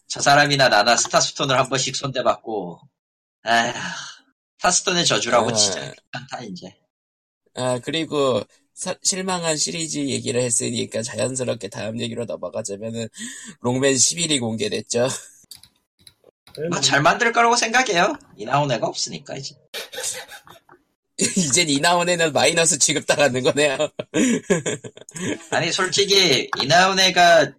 저 사람이나 나나 스타스톤을 한 번씩 손대받고, 아휴, 스타스톤의 저주라고 아. 진짜 괜찮다, 이제. 아, 그리고, 사- 실망한 시리즈 얘기를 했으니까 자연스럽게 다음 얘기로 넘어가자면은, 롱맨 11이 공개됐죠. 뭐 잘 만들 거라고 생각해요. 이 나온 애가 없으니까, 이제. <laughs> <laughs> 이젠 이 나온 애는 마이너스 취급당하는 거네요. <laughs> 아니, 솔직히, 이 나온 애가,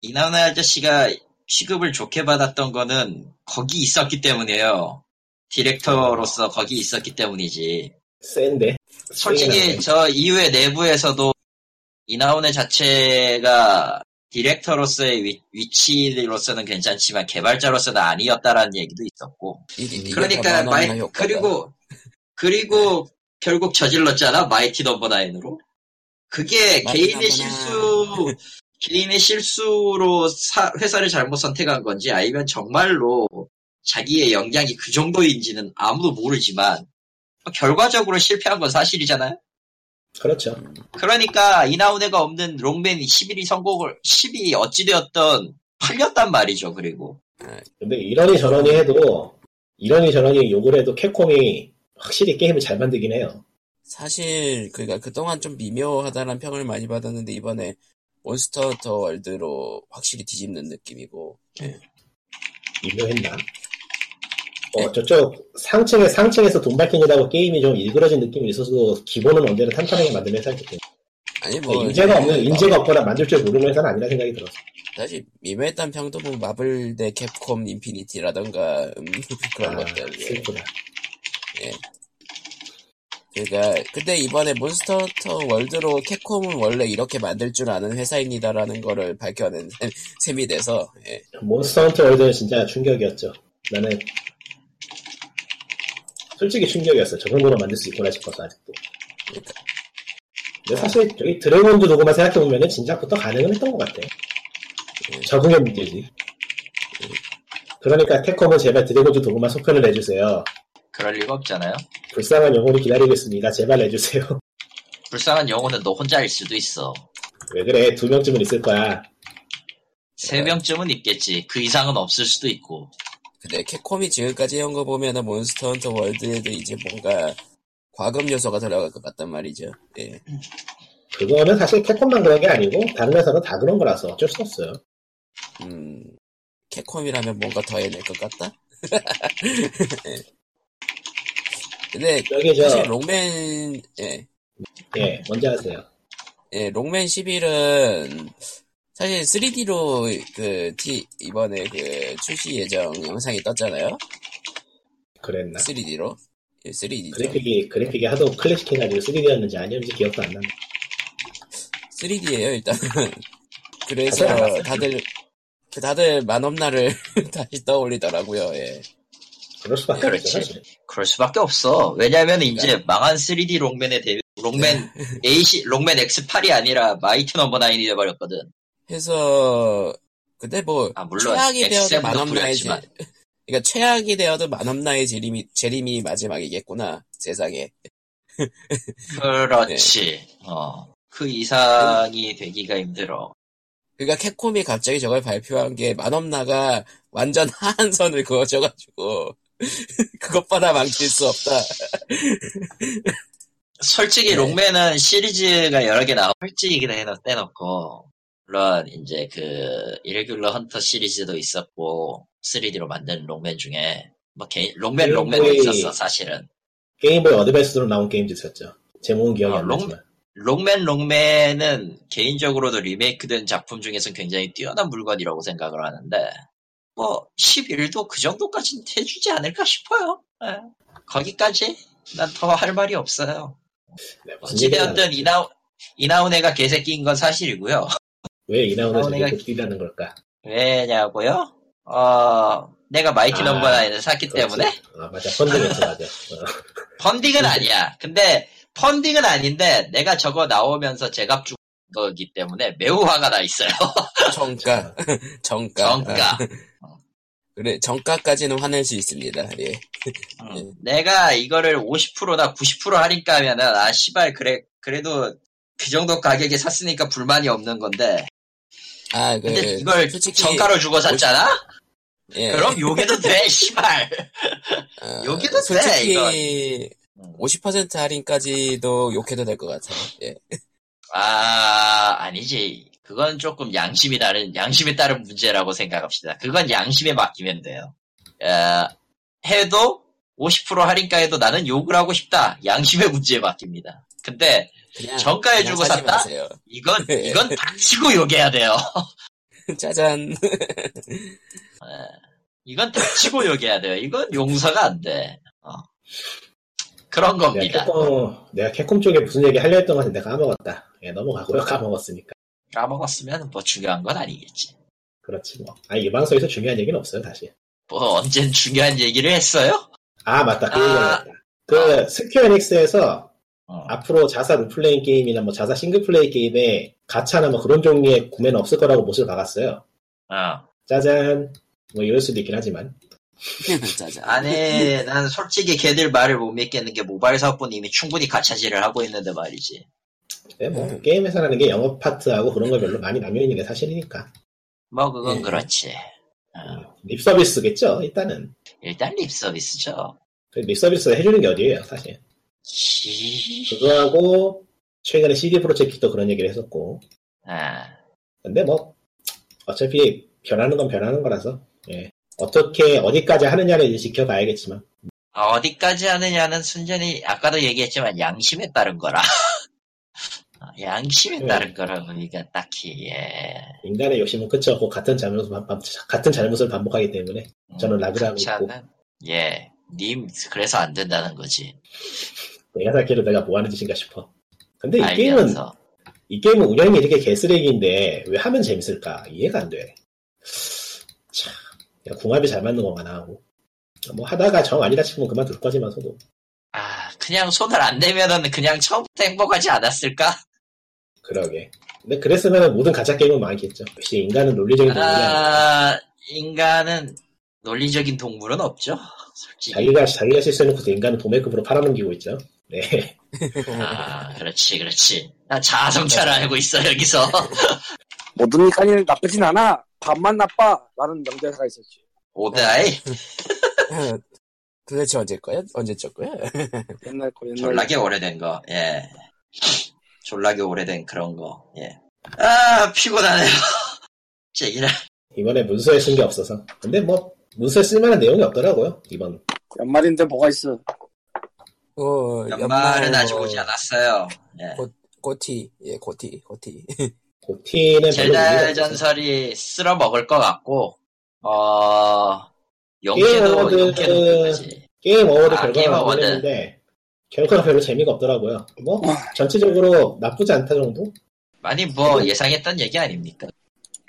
이 나온 애 아저씨가 취급을 좋게 받았던 거는 거기 있었기 때문이에요. 디렉터로서 거기 있었기 때문이지. 센데. 솔직히 저 이후에 내부에서도 이나후네 자체가 디렉터로서의 위, 위치로서는 괜찮지만 개발자로서는 아니었다라는 얘기도 있었고 그러니까 더 마이. 그리고 그리고 결국 저질렀잖아 마이티 넘버 나인으로 그게 개인의 넘버 실수 개인의 실수로 사- 회사를 잘못 선택한 건지 아니면 정말로 자기의 역량이 그 정도인지는 아무도 모르지만 결과적으로 실패한 건 사실이잖아요. 그렇죠. 그러니까 이나후네가 없는 록맨 11이 성공을 10이 어찌되었던 팔렸단 말이죠. 그리고 근데 이러니 저러니 해도 이러니 저러니 욕을 해도 캡콤이 확실히 게임을 잘 만들긴 해요. 사실 그니까 그동안 좀 미묘하다는 평을 많이 받았는데 이번에 몬스터 헌터 월드로 확실히 뒤집는 느낌이고 미묘했나? 어, 저쪽 상층에 상층에서 돈 밝힌이라고 게임이 좀 일그러진 느낌이 있어서 기본은 언제나 탄탄하게 만드는 회사기 때문에 아니 뭐 인재가 없는 뭐, 인재가 없거나 만들 줄 모르는 회사는 아니라 생각이 들었어. 사실 미묘했던 평도 뭐 마블 대 캡콤 인피니티라던가 음, <laughs> 그런 아, 것들 예. 슬프다. 그러니까 근데 이번에 몬스터 헌터 월드로 캡콤은 원래 이렇게 만들 줄 아는 회사입니다라는 거를 밝혀낸 셈- <laughs> 셈이 돼서 예. 몬스터 헌터 월드는 진짜 충격이었죠. 나는 솔직히 충격이었어. 저 정도로 만들 수 있구나 싶었어 아직도. 그러니까 근데 사실 저기 드래곤즈 도그마 생각해보면은 진작부터 가능은 했던 것 같아. 적응의 문제지. 그러니까 캡콤은 제발 드래곤즈 도그마 속편을 내주세요. 그럴 리가 없잖아요. 불쌍한 영혼이 기다리고 있습니다. 제발 내주세요. <laughs> 불쌍한 영혼은 너 혼자일 수도 있어. 왜 그래? 두 명쯤은 있을 거야. 세 명쯤은 있겠지. 그 이상은 없을 수도 있고. 근데 캡콤이 지금까지 해온 거 보면은 몬스터 헌터 월드에도 이제 뭔가 과금 요소가 들어갈 것 같단 말이죠. 예. 그거는 사실 캡콤만 그런 게 아니고 다른 회사도 다 그런 거라서 어쩔 수 없어요. 음, 캡콤이라면 뭔가 더 해낼 것 같다? <laughs> 예. 근데 여기 저 사실 롱맨, 예, 예, 먼저 하세요. 예, 롱맨 11은 사실 3D로 그 T, 이번에 그 출시 예정 영상이 떴잖아요? 그랬나? 3D로? 예, 3D죠. 그래픽이 그래픽이 하도 클래식해 가지고 3D였는지 아니었는지 기억도 안 나네. 3D예요 일단은. <laughs> 그래서 아. 다들 그 다들 마넘나를 <laughs> 다시 떠올리더라고요. 예. 그럴 수밖에 그렇지. 사실. 그럴 수밖에 없어. 왜냐면 이제 망한 3D 록맨에 대비 록맨 <laughs> AC 록맨 X8이 아니라 마이티 넘버 9이 돼 버렸거든. 해서 근데 뭐 아, 물론 최악이 되어도 만업나의 제, 뿌렸지만. 그러니까 최악이 되어도 만업나의 재림이 재림이 마지막이겠구나 세상에. 그렇지. 네. 어. 그 이상이 되기가 힘들어. 그러니까 캡콤이 갑자기 저걸 발표한 게 만업나가 완전 <laughs> 하한선을 그어져가지고 <laughs> 그것보다 망칠 수 없다. <laughs> 솔직히 네. 롱맨은 시리즈가 여러 개 나오고 솔직히 그냥 떼놓고 물론 이제 그 이레귤러 헌터 시리즈도 있었고 3D로 만든 록맨 중에 뭐 개- 록맨 록맨도 게임보이- 있었어 사실은 게임보이 어드밴스로 나온 게임도 있었죠. 제목은 기억이 어, 안 록- 나지만. 록맨 록맨은 개인적으로도 리메이크된 작품 중에서 굉장히 뛰어난 물건이라고 생각을 하는데 뭐 11도 그 정도까지는 해주지 않을까 싶어요 예. 거기까지 난 더 할 말이 없어요 네, 어찌되었든. 이나우 이나운애가 개새끼인 건 사실이고요 왜 저렇게 뛰라는 걸까? 왜냐고요? 어, 내가 마이티 아, 넘버 나인을 샀기 그렇지. 때문에 아, 맞아. 펀딩했지, 맞아. 어. <laughs> 펀딩은 아니야. 근데 펀딩은 아닌데 내가 저거 나오면서 제값 준 거기 때문에 매우 화가 나 있어요. <laughs> <laughs> 정가, 정가. 정가. 그래 정가까지는 화낼 수 있습니다. 예. 음, 내가 이거를 50%나 90% 할인가 하면은 아 씨발 그래 그래도 그 정도 가격에 샀으니까 불만이 없는 건데 아, 그 근데 이걸 솔직히 정가로 주고 샀잖아? 예. 그럼 욕해도 돼 씨발 아, 욕해도 돼, 솔직히 음. 50% 할인까지도 욕해도 될 것 같아요. 예. 아, 아니지. 그건 조금 양심이 다른, 양심에 따른 문제라고 생각합시다. 그건 양심에 맡기면 돼요. 어, 해도 50% 할인가 해도 나는 욕을 하고 싶다. 양심의 문제에 맡깁니다. 근데 그냥 정가에 그냥 주고 샀다? 마세요. 이건, 예. 이건 닥치고 욕해야 돼요. <laughs> 짜잔. 이건 닥치고 욕해야 돼요. 이건 용서가 안 돼. 어. 그런 내가 겁니다. 캡콤, 내가 캡콤 쪽에 무슨 얘기 하려 했던 것 같은데 까먹었다. 예, 넘어가고요. 까먹었으니까. 까먹었으면 뭐 중요한 건 아니겠지. 그렇지 뭐. 아니, 이 방송에서 중요한 얘기는 없어요, 다시. 뭐 언젠 중요한 얘기를 했어요? 아, 맞다. 그 아. 그, 스퀘어 에닉스에서 어. 앞으로 자사 롤플레잉 게임이나 뭐 자사 single play 게임에 가차나 뭐 그런 종류의 구매는 없을 거라고 못을 박았어요. 어. 짜잔. 뭐 이럴 수도 있긴 하지만. <laughs> 짜잔. 아니, 난 솔직히 걔들 말을 못 믿겠는 게 모바일 사업부는 이미 충분히 가차질을 하고 있는데 말이지. 근데 뭐 음. 게임에서라는 게 영업 파트하고 그런 걸 별로 많이 나뉘어 있는 게 사실이니까. 뭐 그건 예. 그렇지. 어, 립 서비스겠죠, 일단은. 일단 립 서비스죠. 그립 서비스 해주는 게 어디예요, 사실. 시... 그거하고 최근에 CD 프로젝트도 그런 얘기를 했었고. 아, 근데 뭐 어차피 변하는 건 변하는 거라서 예. 어떻게 어디까지 하느냐를 이제 지켜봐야겠지만 어디까지 하느냐는 순전히 아까도 얘기했지만 양심에 따른 거라. <laughs> 어, 양심에 네. 따른 거라 보니까 딱히 예. 인간의 욕심은 끝이 없고 같은 잘못을 반- 같은 잘못을 반복하기 때문에 음, 저는 하고 그렇지 있고 예, 님 그래서 안 된다는 거지. <laughs> 내가 살기로 내가 뭐 하는 짓인가 싶어. 근데 이 게임은 알면서 이 게임은 운영이 이렇게 개쓰레기인데 왜 하면 재밌을까 이해가 안 돼. 참 궁합이 잘 맞는 것만 하고 뭐 하다가 정 아니다 싶으면 그만둘 거지만서도 아 그냥 손을 안 대면은 그냥 처음부터 행복하지 않았을까? 그러게. 근데 그랬으면 모든 가짜 게임은 망했겠죠. 역시 인간은 논리적인 동물이. 아, 인간은 논리적인 동물은 없죠. 솔직히. 자기가 자기가 실수해놓고 인간은 도매급으로 팔아넘기고 있죠. 네. 아, 그렇지, 그렇지. 나 자아성찰을 알고 있어, 여기서. <laughs> 모든 인간이 나쁘진 않아. 반만 나빠. 라는 명대사가 있었지. 오다이, <laughs> 도대체 언제 거야? 언제 적 거야? 옛날 거, 옛날 졸라게 오래된 거, 예. 졸라게 오래된 그런 거, 예. 아, 피곤하네요. <laughs> 제기라. 이번에 문서에 쓴 게 없어서. 근데 뭐 문서에 쓸만한 내용이 없더라고요. 이번. 연말인데 뭐가 있어. 어, 연말은 아직 뭐, 오지 않았어요. 예. 고티, 예, 고티, 고티. <laughs> 고티는 젤다. 전설이 쓸어 먹을 것 같고, 어, 게임 용케도, 어워드- 용케도. 게임 어워드 아, 게임 결과가. 나왔는데 결과가 별로 재미가 없더라고요. 뭐 전체적으로 나쁘지 않다 정도? 아니, 뭐, 예상했던 얘기 아닙니까?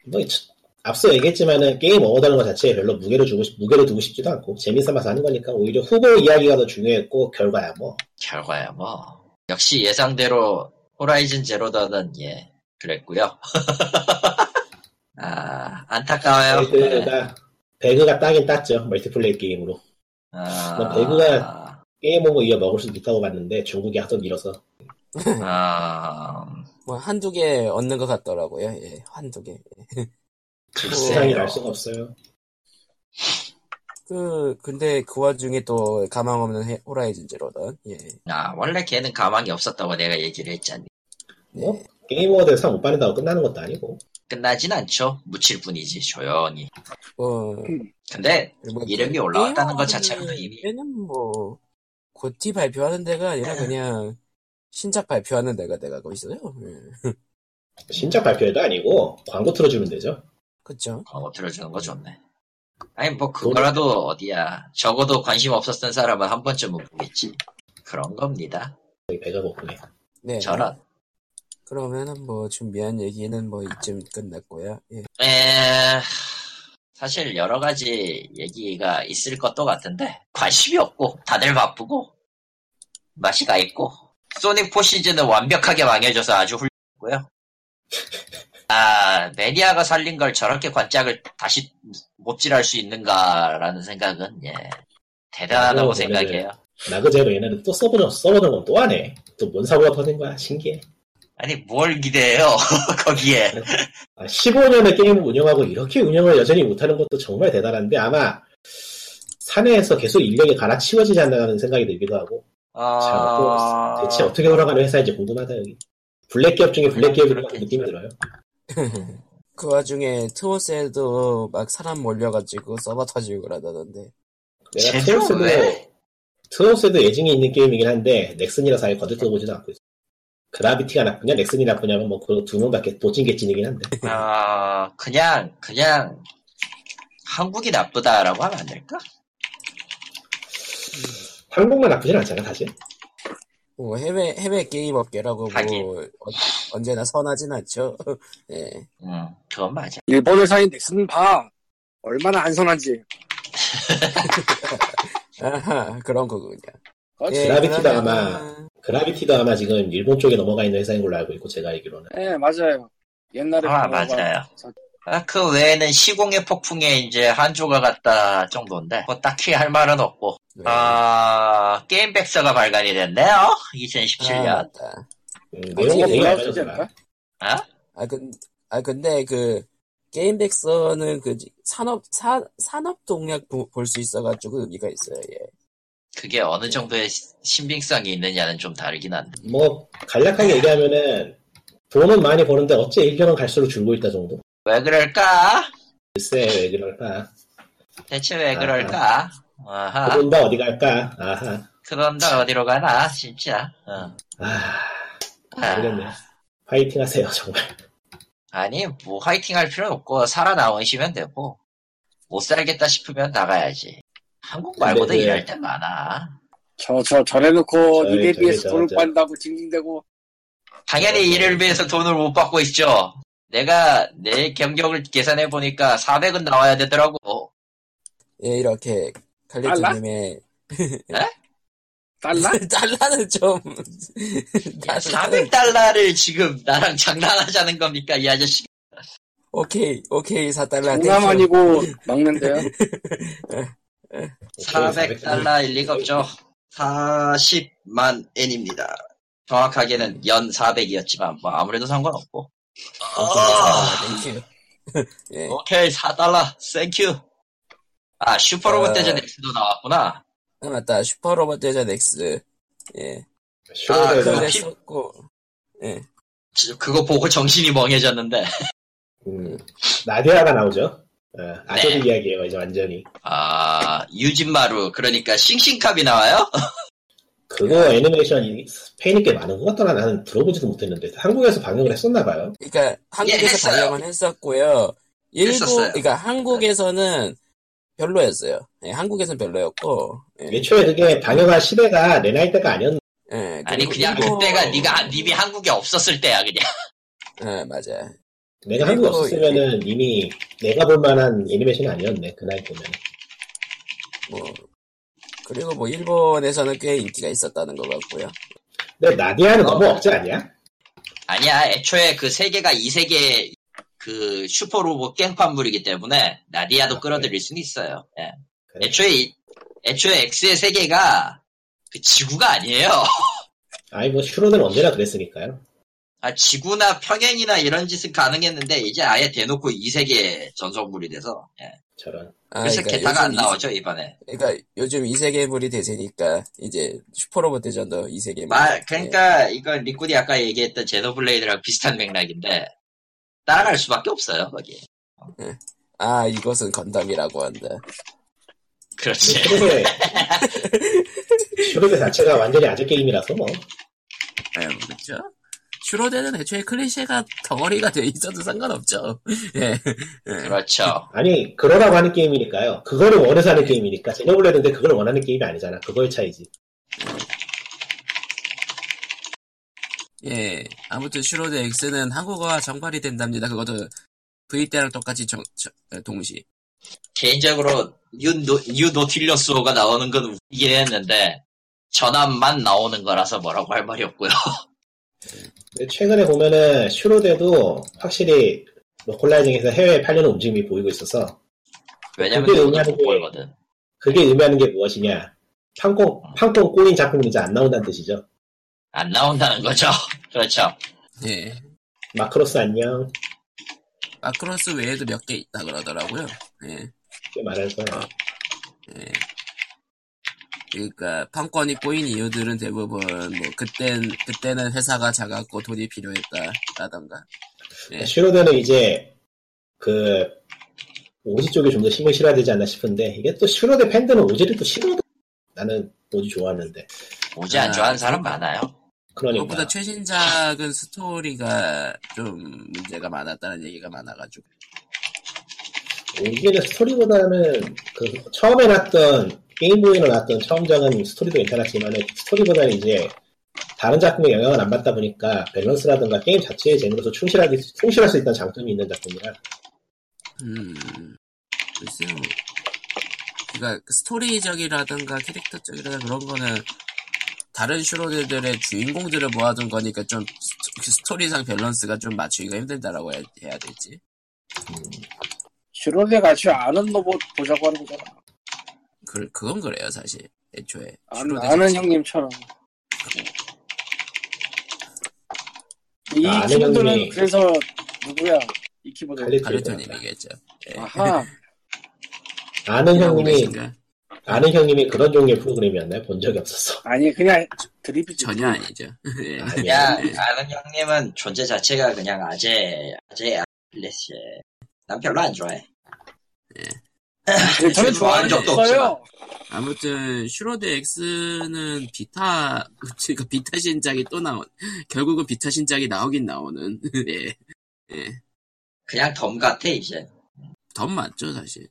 뭐 저- 앞서 얘기했지만은 게임 어워드라는 것 자체에 별로 무게를 주고 싶, 무게를 두고 싶지도 않고 재미삼아서 하는 거니까 오히려 후보 이야기가 더 중요했고 결과야 뭐 결과야 뭐 역시 예상대로 호라이즌 제로던은 예 그랬고요. <laughs> 아 안타까워요. 네. 배그가 배그가 따긴 땄죠 multiplay 게임으로 아, 난 배그가- Game of the Year 먹을 수도 있다고 봤는데 중국이 하도 밀어서 아, <laughs> 뭐 한두 개 얻는 것 같더라고요. 예, 한두 개. 세상이 글쎄요. 알 수가 없어요. 그 근데 그 와중에 또 가망 없는 해- 호라이즌 제로던. 예. 아, 원래 걔는 가망이 없었다고 내가 얘기를 했잖니. 뭐 네. 게임 어워드 상 못 받는다고 끝나는 것도 아니고 끝나진 않죠. 묻힐 뿐이지, 조용히. 뭐, 근데, 뭐 이름이 게- 올라왔다는 것 게임 자체로도 이미- 얘는 뭐 GOTY 발표하는 데가 아니라 그냥 신작 발표하는 데가 돼가고 있어요. 예. 신작 발표회도 아니고 광고 틀어주면 되죠. 그쵸? 광고 틀어주는 거 좋네. 아니, 뭐, 그거라도 어디야. 적어도 관심 없었던 사람은 한 번쯤은 보겠지. 그런 겁니다. 여기 배가 고프네. 네. 저런. 그러면은 뭐 준비한 얘기는 뭐 이쯤 끝났고요. 예. 에, 사실 여러 가지 얘기가 있을 것도 같은데, 관심이 없고, 다들 바쁘고, 맛이 가 있고, 소닉 4 시즌은 완벽하게 망해져서 아주 훌륭했고요. 아, 매니아가 살린 걸 저렇게 관짝을 다시 못질할 수 있는가라는 생각은, 예, 대단하다고 어, 생각해요. 나그제로 얘네는 또 서버 서버는 건 또 하네. 또 뭔 사고가 터진 거야 신기해. 아니, 뭘 기대해요, <laughs> 거기에. 아, 15년의 게임을 운영하고 이렇게 운영을 여전히 못하는 것도 정말 대단한데 아마 사내에서 계속 인력이 갈아치워지지 않나 하는 생각이 들기도 하고 참, 아, 또 대체 어떻게 돌아가는 회사인지 궁금하다 여기 블랙 기업 중에 블랙 기업인 것 같은 느낌이 들어요 <laughs> 그 와중에 트오스에도 막 사람 몰려가지고 서버 터지고 그러다던데. 내가 왜? 트오스도 애증이 있는 게임이긴 한데 넥슨이라서 아예 거들떠보지도 않고 있어 그라비티가 나쁘냐 넥슨이 나쁘냐면 뭐 그 두 명밖에 도찐 개찐이긴 한데 아, 그냥, 그냥, 한국이 나쁘다라고 하면 안 될까? 한국만 나쁘진 않잖아 사실 뭐 해외 해외 게임 업계라고 하긴. 뭐 어- 언제나 선하진 않죠. <laughs> 예. 음, 그건 맞아. 일본 회사인 넥슨 봐. 얼마나 안 선한지. <laughs> 아하 그런 거군요. 그렇지. 예, 그라비티도 그러면은- 아마- 그라비티도 아마 지금 일본 쪽에 넘어가 있는 회사인 걸로 알고 있고 제가 알기로는 예, 맞아요. 옛날에 아, 맞아요. 저- 아, 그 외에는 시공의 폭풍에 이제 한조가 갔다 정도인데, 뭐 딱히 할 말은 없고, 네. 아, 게임 백서가 발간이 됐네요? 2017년. 아, 맞다. 음, 내용이 되게? 않을까? 아? 아, 근, 아, 근데 그, 게임 백서는 그, 산업, 사, 산업 동력 볼 수 있어가지고 의미가 있어요, 예. 그게 어느 정도의 시- 신빙성이 있느냐는 좀 다르긴 한데. 뭐 간략하게 얘기하면은 돈은 많이 버는데 어째 1년은 갈수록 줄고 있다 정도? 왜 그럴까? 글쎄 왜 그럴까? 대체 왜 그럴까? 아하. 그돈 다 어디 갈까? 아하. 그런데 어디로 가나, 진짜. 어. 아 아. 모르겠네. 파이팅 하세요 정말. 아니, 뭐, 화이팅 할 필요는 없고, 살아 나오시면 되고, 못 살겠다 싶으면 나가야지. 한국 말고도 그- 일할 때 많아. 저, 저, 저래놓고 저기, 일에 비해서 저, 돈을 저. 빤다고 징징대고. 당연히 일을 위해서 돈을 못 받고 있죠. 내가 내 경력을 계산해 보니까 400은 나와야 되더라고. 예, 이렇게, 칼리토님의, 달라? 달러는 <laughs> 좀, <laughs> 달러는- 400달러를 지금 나랑 장난하자는 겁니까, 이 아저씨? 오케이, 오케이, 4달러. 장남 아니고 막는데요. <laughs> 400달러일 리가 없죠. 40만 엔입니다. 정확하게는 연 400이었지만, 뭐, 아무래도 상관없고. Thank you. 예. 오케이, 4달러, thank you. 아, 슈퍼로봇 어. 대전 X도 나왔구나. 아, 맞다. 슈퍼로봇 대전 X. 예. 아, 그거- 그랬었고, 예. 지- 그거 보고 정신이 멍해졌는데. 음, 나디아가 나오죠. 어, 아저씨 네. 이야기예요 이제 완전히. 아, 류진마루, 그러니까 씽씽캅이 나와요? <laughs> 그거 애니메이션 이 팬이 꽤 많은 것 같더라. 나는 들어보지도 못했는데 한국에서 방영을 했었나 봐요. 그러니까 한국에서 했어요. 방영은 했었고요. 일부 했었어요. 그러니까 한국에서는 별로였어요. 예, 한국에서는 별로였고. 예, 애초에 그게 방영할 시대가 내 나이 때가 아니었. 예, 아니, 그냥 그때가 네가, 님이 한국에 없었을 때야, 그냥. 예, 맞아. 내가 한국에 그리고 없었으면은 이미 내가 볼 만한 애니메이션이 아니었네 그 나이 때면. 뭐 그리고 뭐 일본에서는 꽤 인기가 있었다는 것 같고요. 근데 나디아는 어. 너무 억지 아니야? 아니야, 애초에 그 세계가 이 세계 그 슈퍼로봇 깽판물이기 때문에 나디아도 아, 끌어들일 수는 있어요. 예. 그래. 애초에 이- 애초에 X의 세계가 그 지구가 아니에요. <laughs> 아이 뭐 슈로는 언제나 그랬으니까요. 아, 지구나 평행이나 이런 짓은 가능했는데 이제 아예 대놓고 이 세계 전성물이 돼서 예. 저런. 아, 그래서 그러니까 게타가 안 이- 나오죠 이번에. 그러니까 요즘 이 세계물이 대세니까 이제 슈퍼로봇 대전도 이 세계물. 말 그러니까 이건 리꾸디 아까 얘기했던 제노블레이드랑 비슷한 맥락인데 따라갈 수밖에 없어요 거기. 아 이것은 건담이라고 한다. 그렇지. 슈로데 <laughs> 자체가 완전히 아재 게임이라서 뭐. 아, 그렇죠. 슈로데는 애초에 클리셰가 덩어리가 돼 있어도 상관없죠. <laughs> 예. 그렇죠. 아니 그러라고 하는 게임이니까요. 그거를 원해서 하는 게임이니까 제노블레이드인데 그걸 원하는 게임이 아니잖아. 그거의 차이지. 예. 아무튼 슈로대 X는 한국어화 정발이 된답니다. 그것도 V 때랑 똑같이 정, 저- 동시. 개인적으로 뉴, 노, 뉴 노틸러스호가 나오는 건 웃기긴 했는데 전함만 나오는 거라서 뭐라고 할 말이 없고요. <laughs> 최근에 보면은 슈로대도 확실히 localizing해서 해외에 팔려는 움직임이 보이고 있어서 왜냐면 그게 의미하는 못 게- 벌거든. 그게 의미하는 게 무엇이냐? 판권 판권 꼬인 작품은 이제 안 나온다는 뜻이죠. 안 나온다는 거죠. <laughs> 그렇죠. 예. 마크로스 안녕. 마크로스 외에도 몇 개 있다 그러더라고요. 예. 꽤 말할 거야. 예. 그러니까 판권이 꼬인 이유들은 대부분 뭐 그땐 그때는 회사가 작았고 돈이 필요했다라던가. 예. 슈로데는 이제 그 오지 쪽에 좀더 힘을 실어야 되지 않나 싶은데 이게 또 슈로데 팬들은 오지를 또 싫어. 나는 오지 좋아하는데 오지 안 아, 좋아하는 사람? 많아요. 그러니까 그것보다 최신작은 스토리가 좀 문제가 많았다는 얘기가 많아가지고. 오지는 스토리보다는 그 처음에 났던 게임보이로 났던 처음작은 스토리도 괜찮았지만 스토리보다는 이제 다른 작품에 영향을 안 받다 보니까 밸런스라든가 게임 자체의 재미로서 충실하게 충실할 수 있다는 장점이 있는 작품이라 음, 글쎄요. 그니까, 스토리적이라든가 캐릭터적이라든가 그런 거는 다른 슈로대들의 주인공들을 모아둔 거니까 좀 스- 스토리상 밸런스가 좀 맞추기가 힘들다라고 해야, 해야 될지. 슈로대 같이 아는 로봇 보자고 하는 거잖아. 그, 그건 그래요, 사실. 애초에. 아는, 슈로데 아는 자체. 형님처럼. 이 아, 아는 키보드는 형님이- 그래서 누구야? 이 키보드. 칼리토. 가르토님이겠죠. 예. 아하. <laughs> 아는 형님이? 아는 형님이 그런 종류의 프로그램이었나요? 본 적이 없었어. <laughs> 아니 그냥 드립이지. 전혀 아니죠. <laughs> 예. 아니야. 야, 예. 아는 형님은 존재 자체가 그냥 아재, 아재, 아레시. 난 별로 안 좋아해. 저는 좋아한 좋아하는 적도 적 없어요. 아무튼 슈로데 X는 비타 <laughs> 그러니까 비타 신작이 또 나온 결국은 비타 신작이 나오긴 나오는 <laughs> 예. 그냥 덤 같아, 이제. 덤 맞죠 사실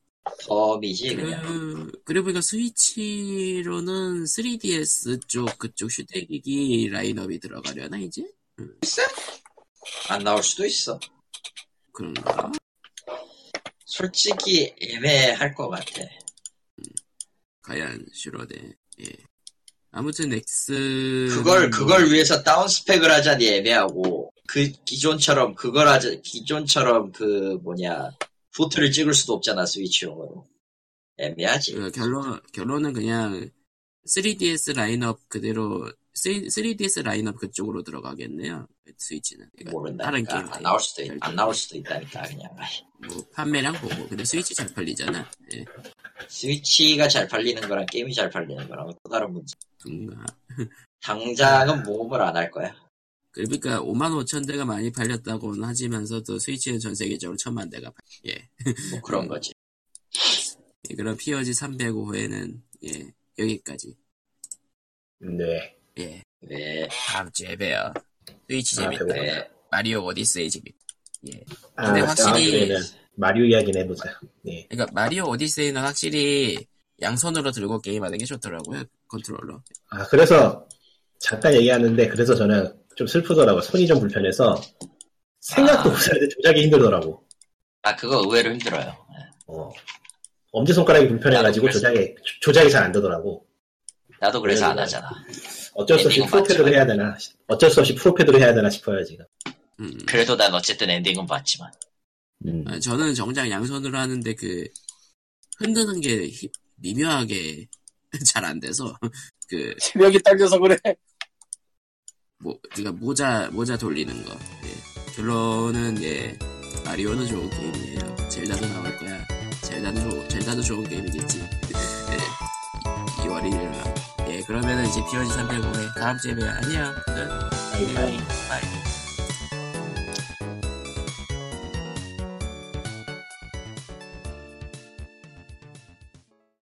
덤이지, 그냥. 그, 그리고 보니까 스위치로는 3DS 쪽 그쪽 휴대기기 라인업이 들어가려나 이제 안 나올 수도 있어. 그런가 솔직히 애매할 것 같아. 과연 슈로대 예. 아무튼 X 그걸, 그걸 위해서 down spec을 하자니 애매하고, 그, 기존처럼, 그걸 하자, 기존처럼 그, 뭐냐, 도트를 찍을 수도 없잖아, 스위치용으로. 애매하지. 그 결론 결론은 그냥 3DS 라인업 그대로 3, 3DS 라인업 그쪽으로 들어가겠네요. 스위치는. 그러니까 다른. 게임 안 나올 수도, 있. 안 나올 수도 있다니까, 그냥. 뭐 판매량 보고 근데 스위치 잘 팔리잖아. 예. 스위치가 잘 팔리는 거랑 게임이 잘 팔리는 거랑 또 다른 문제. 뭔가 당장은 모험을 안 할 거야. 그러니까 5만 5천 대가 많이 팔렸다고는 하지만서도 스위치는 전 세계적으로 천만 대가 팔. 예. 뭐 그런 거지. 예, 그럼 POG 305회는 예 여기까지. 네. 예. 왜, 다음 주에 봬요. 스위치 아, 재밌다. 배고프다. 왜, 마리오 오디세이 재밌다. 예. 아, 근데 확실히- 마리오 이야기는 해보자. 네. 그러니까 마리오 오디세이는 확실히 양손으로 들고 게임하는 게 좋더라고요 컨트롤러. 아, 그래서 잠깐 얘기하는데 그래서 저는 좀 슬프더라고. 손이 좀 불편해서 생각도 아. 못하는데 조작이 힘들더라고. 아, 그거 의외로 힘들어요. 어. 엄지 손가락이 불편해가지고 나도 조작이 조작이 잘 안 되더라고. 나도 그래서 안. 하잖아. 어쩔 수 없이 프로패드로 맞지만. 해야 되나? 어쩔 수 없이 프로패드로 해야 되나 싶어요 지금. 음. 그래도 난 어쨌든 엔딩은 봤지만. 음. 아, 저는 정작 양손으로 하는데 그 흔드는 게 히- 미묘하게 <laughs> 잘 안 돼서 <laughs> 그 체력이 딸려서 그래. 뭐, 그니까 모자, 모자 돌리는 거. 예. 결론은, 예, 마리오는 좋은 게임이에요. 젤다도 나올 거야. 젤다도, 좋, 젤다도 좋은 게임이겠지. <laughs> 예. 2월 1일 날. 예, 그러면은 이제 POG 305회 다음 주에 봬요. 안녕. 끝. 아이, 아이. bye.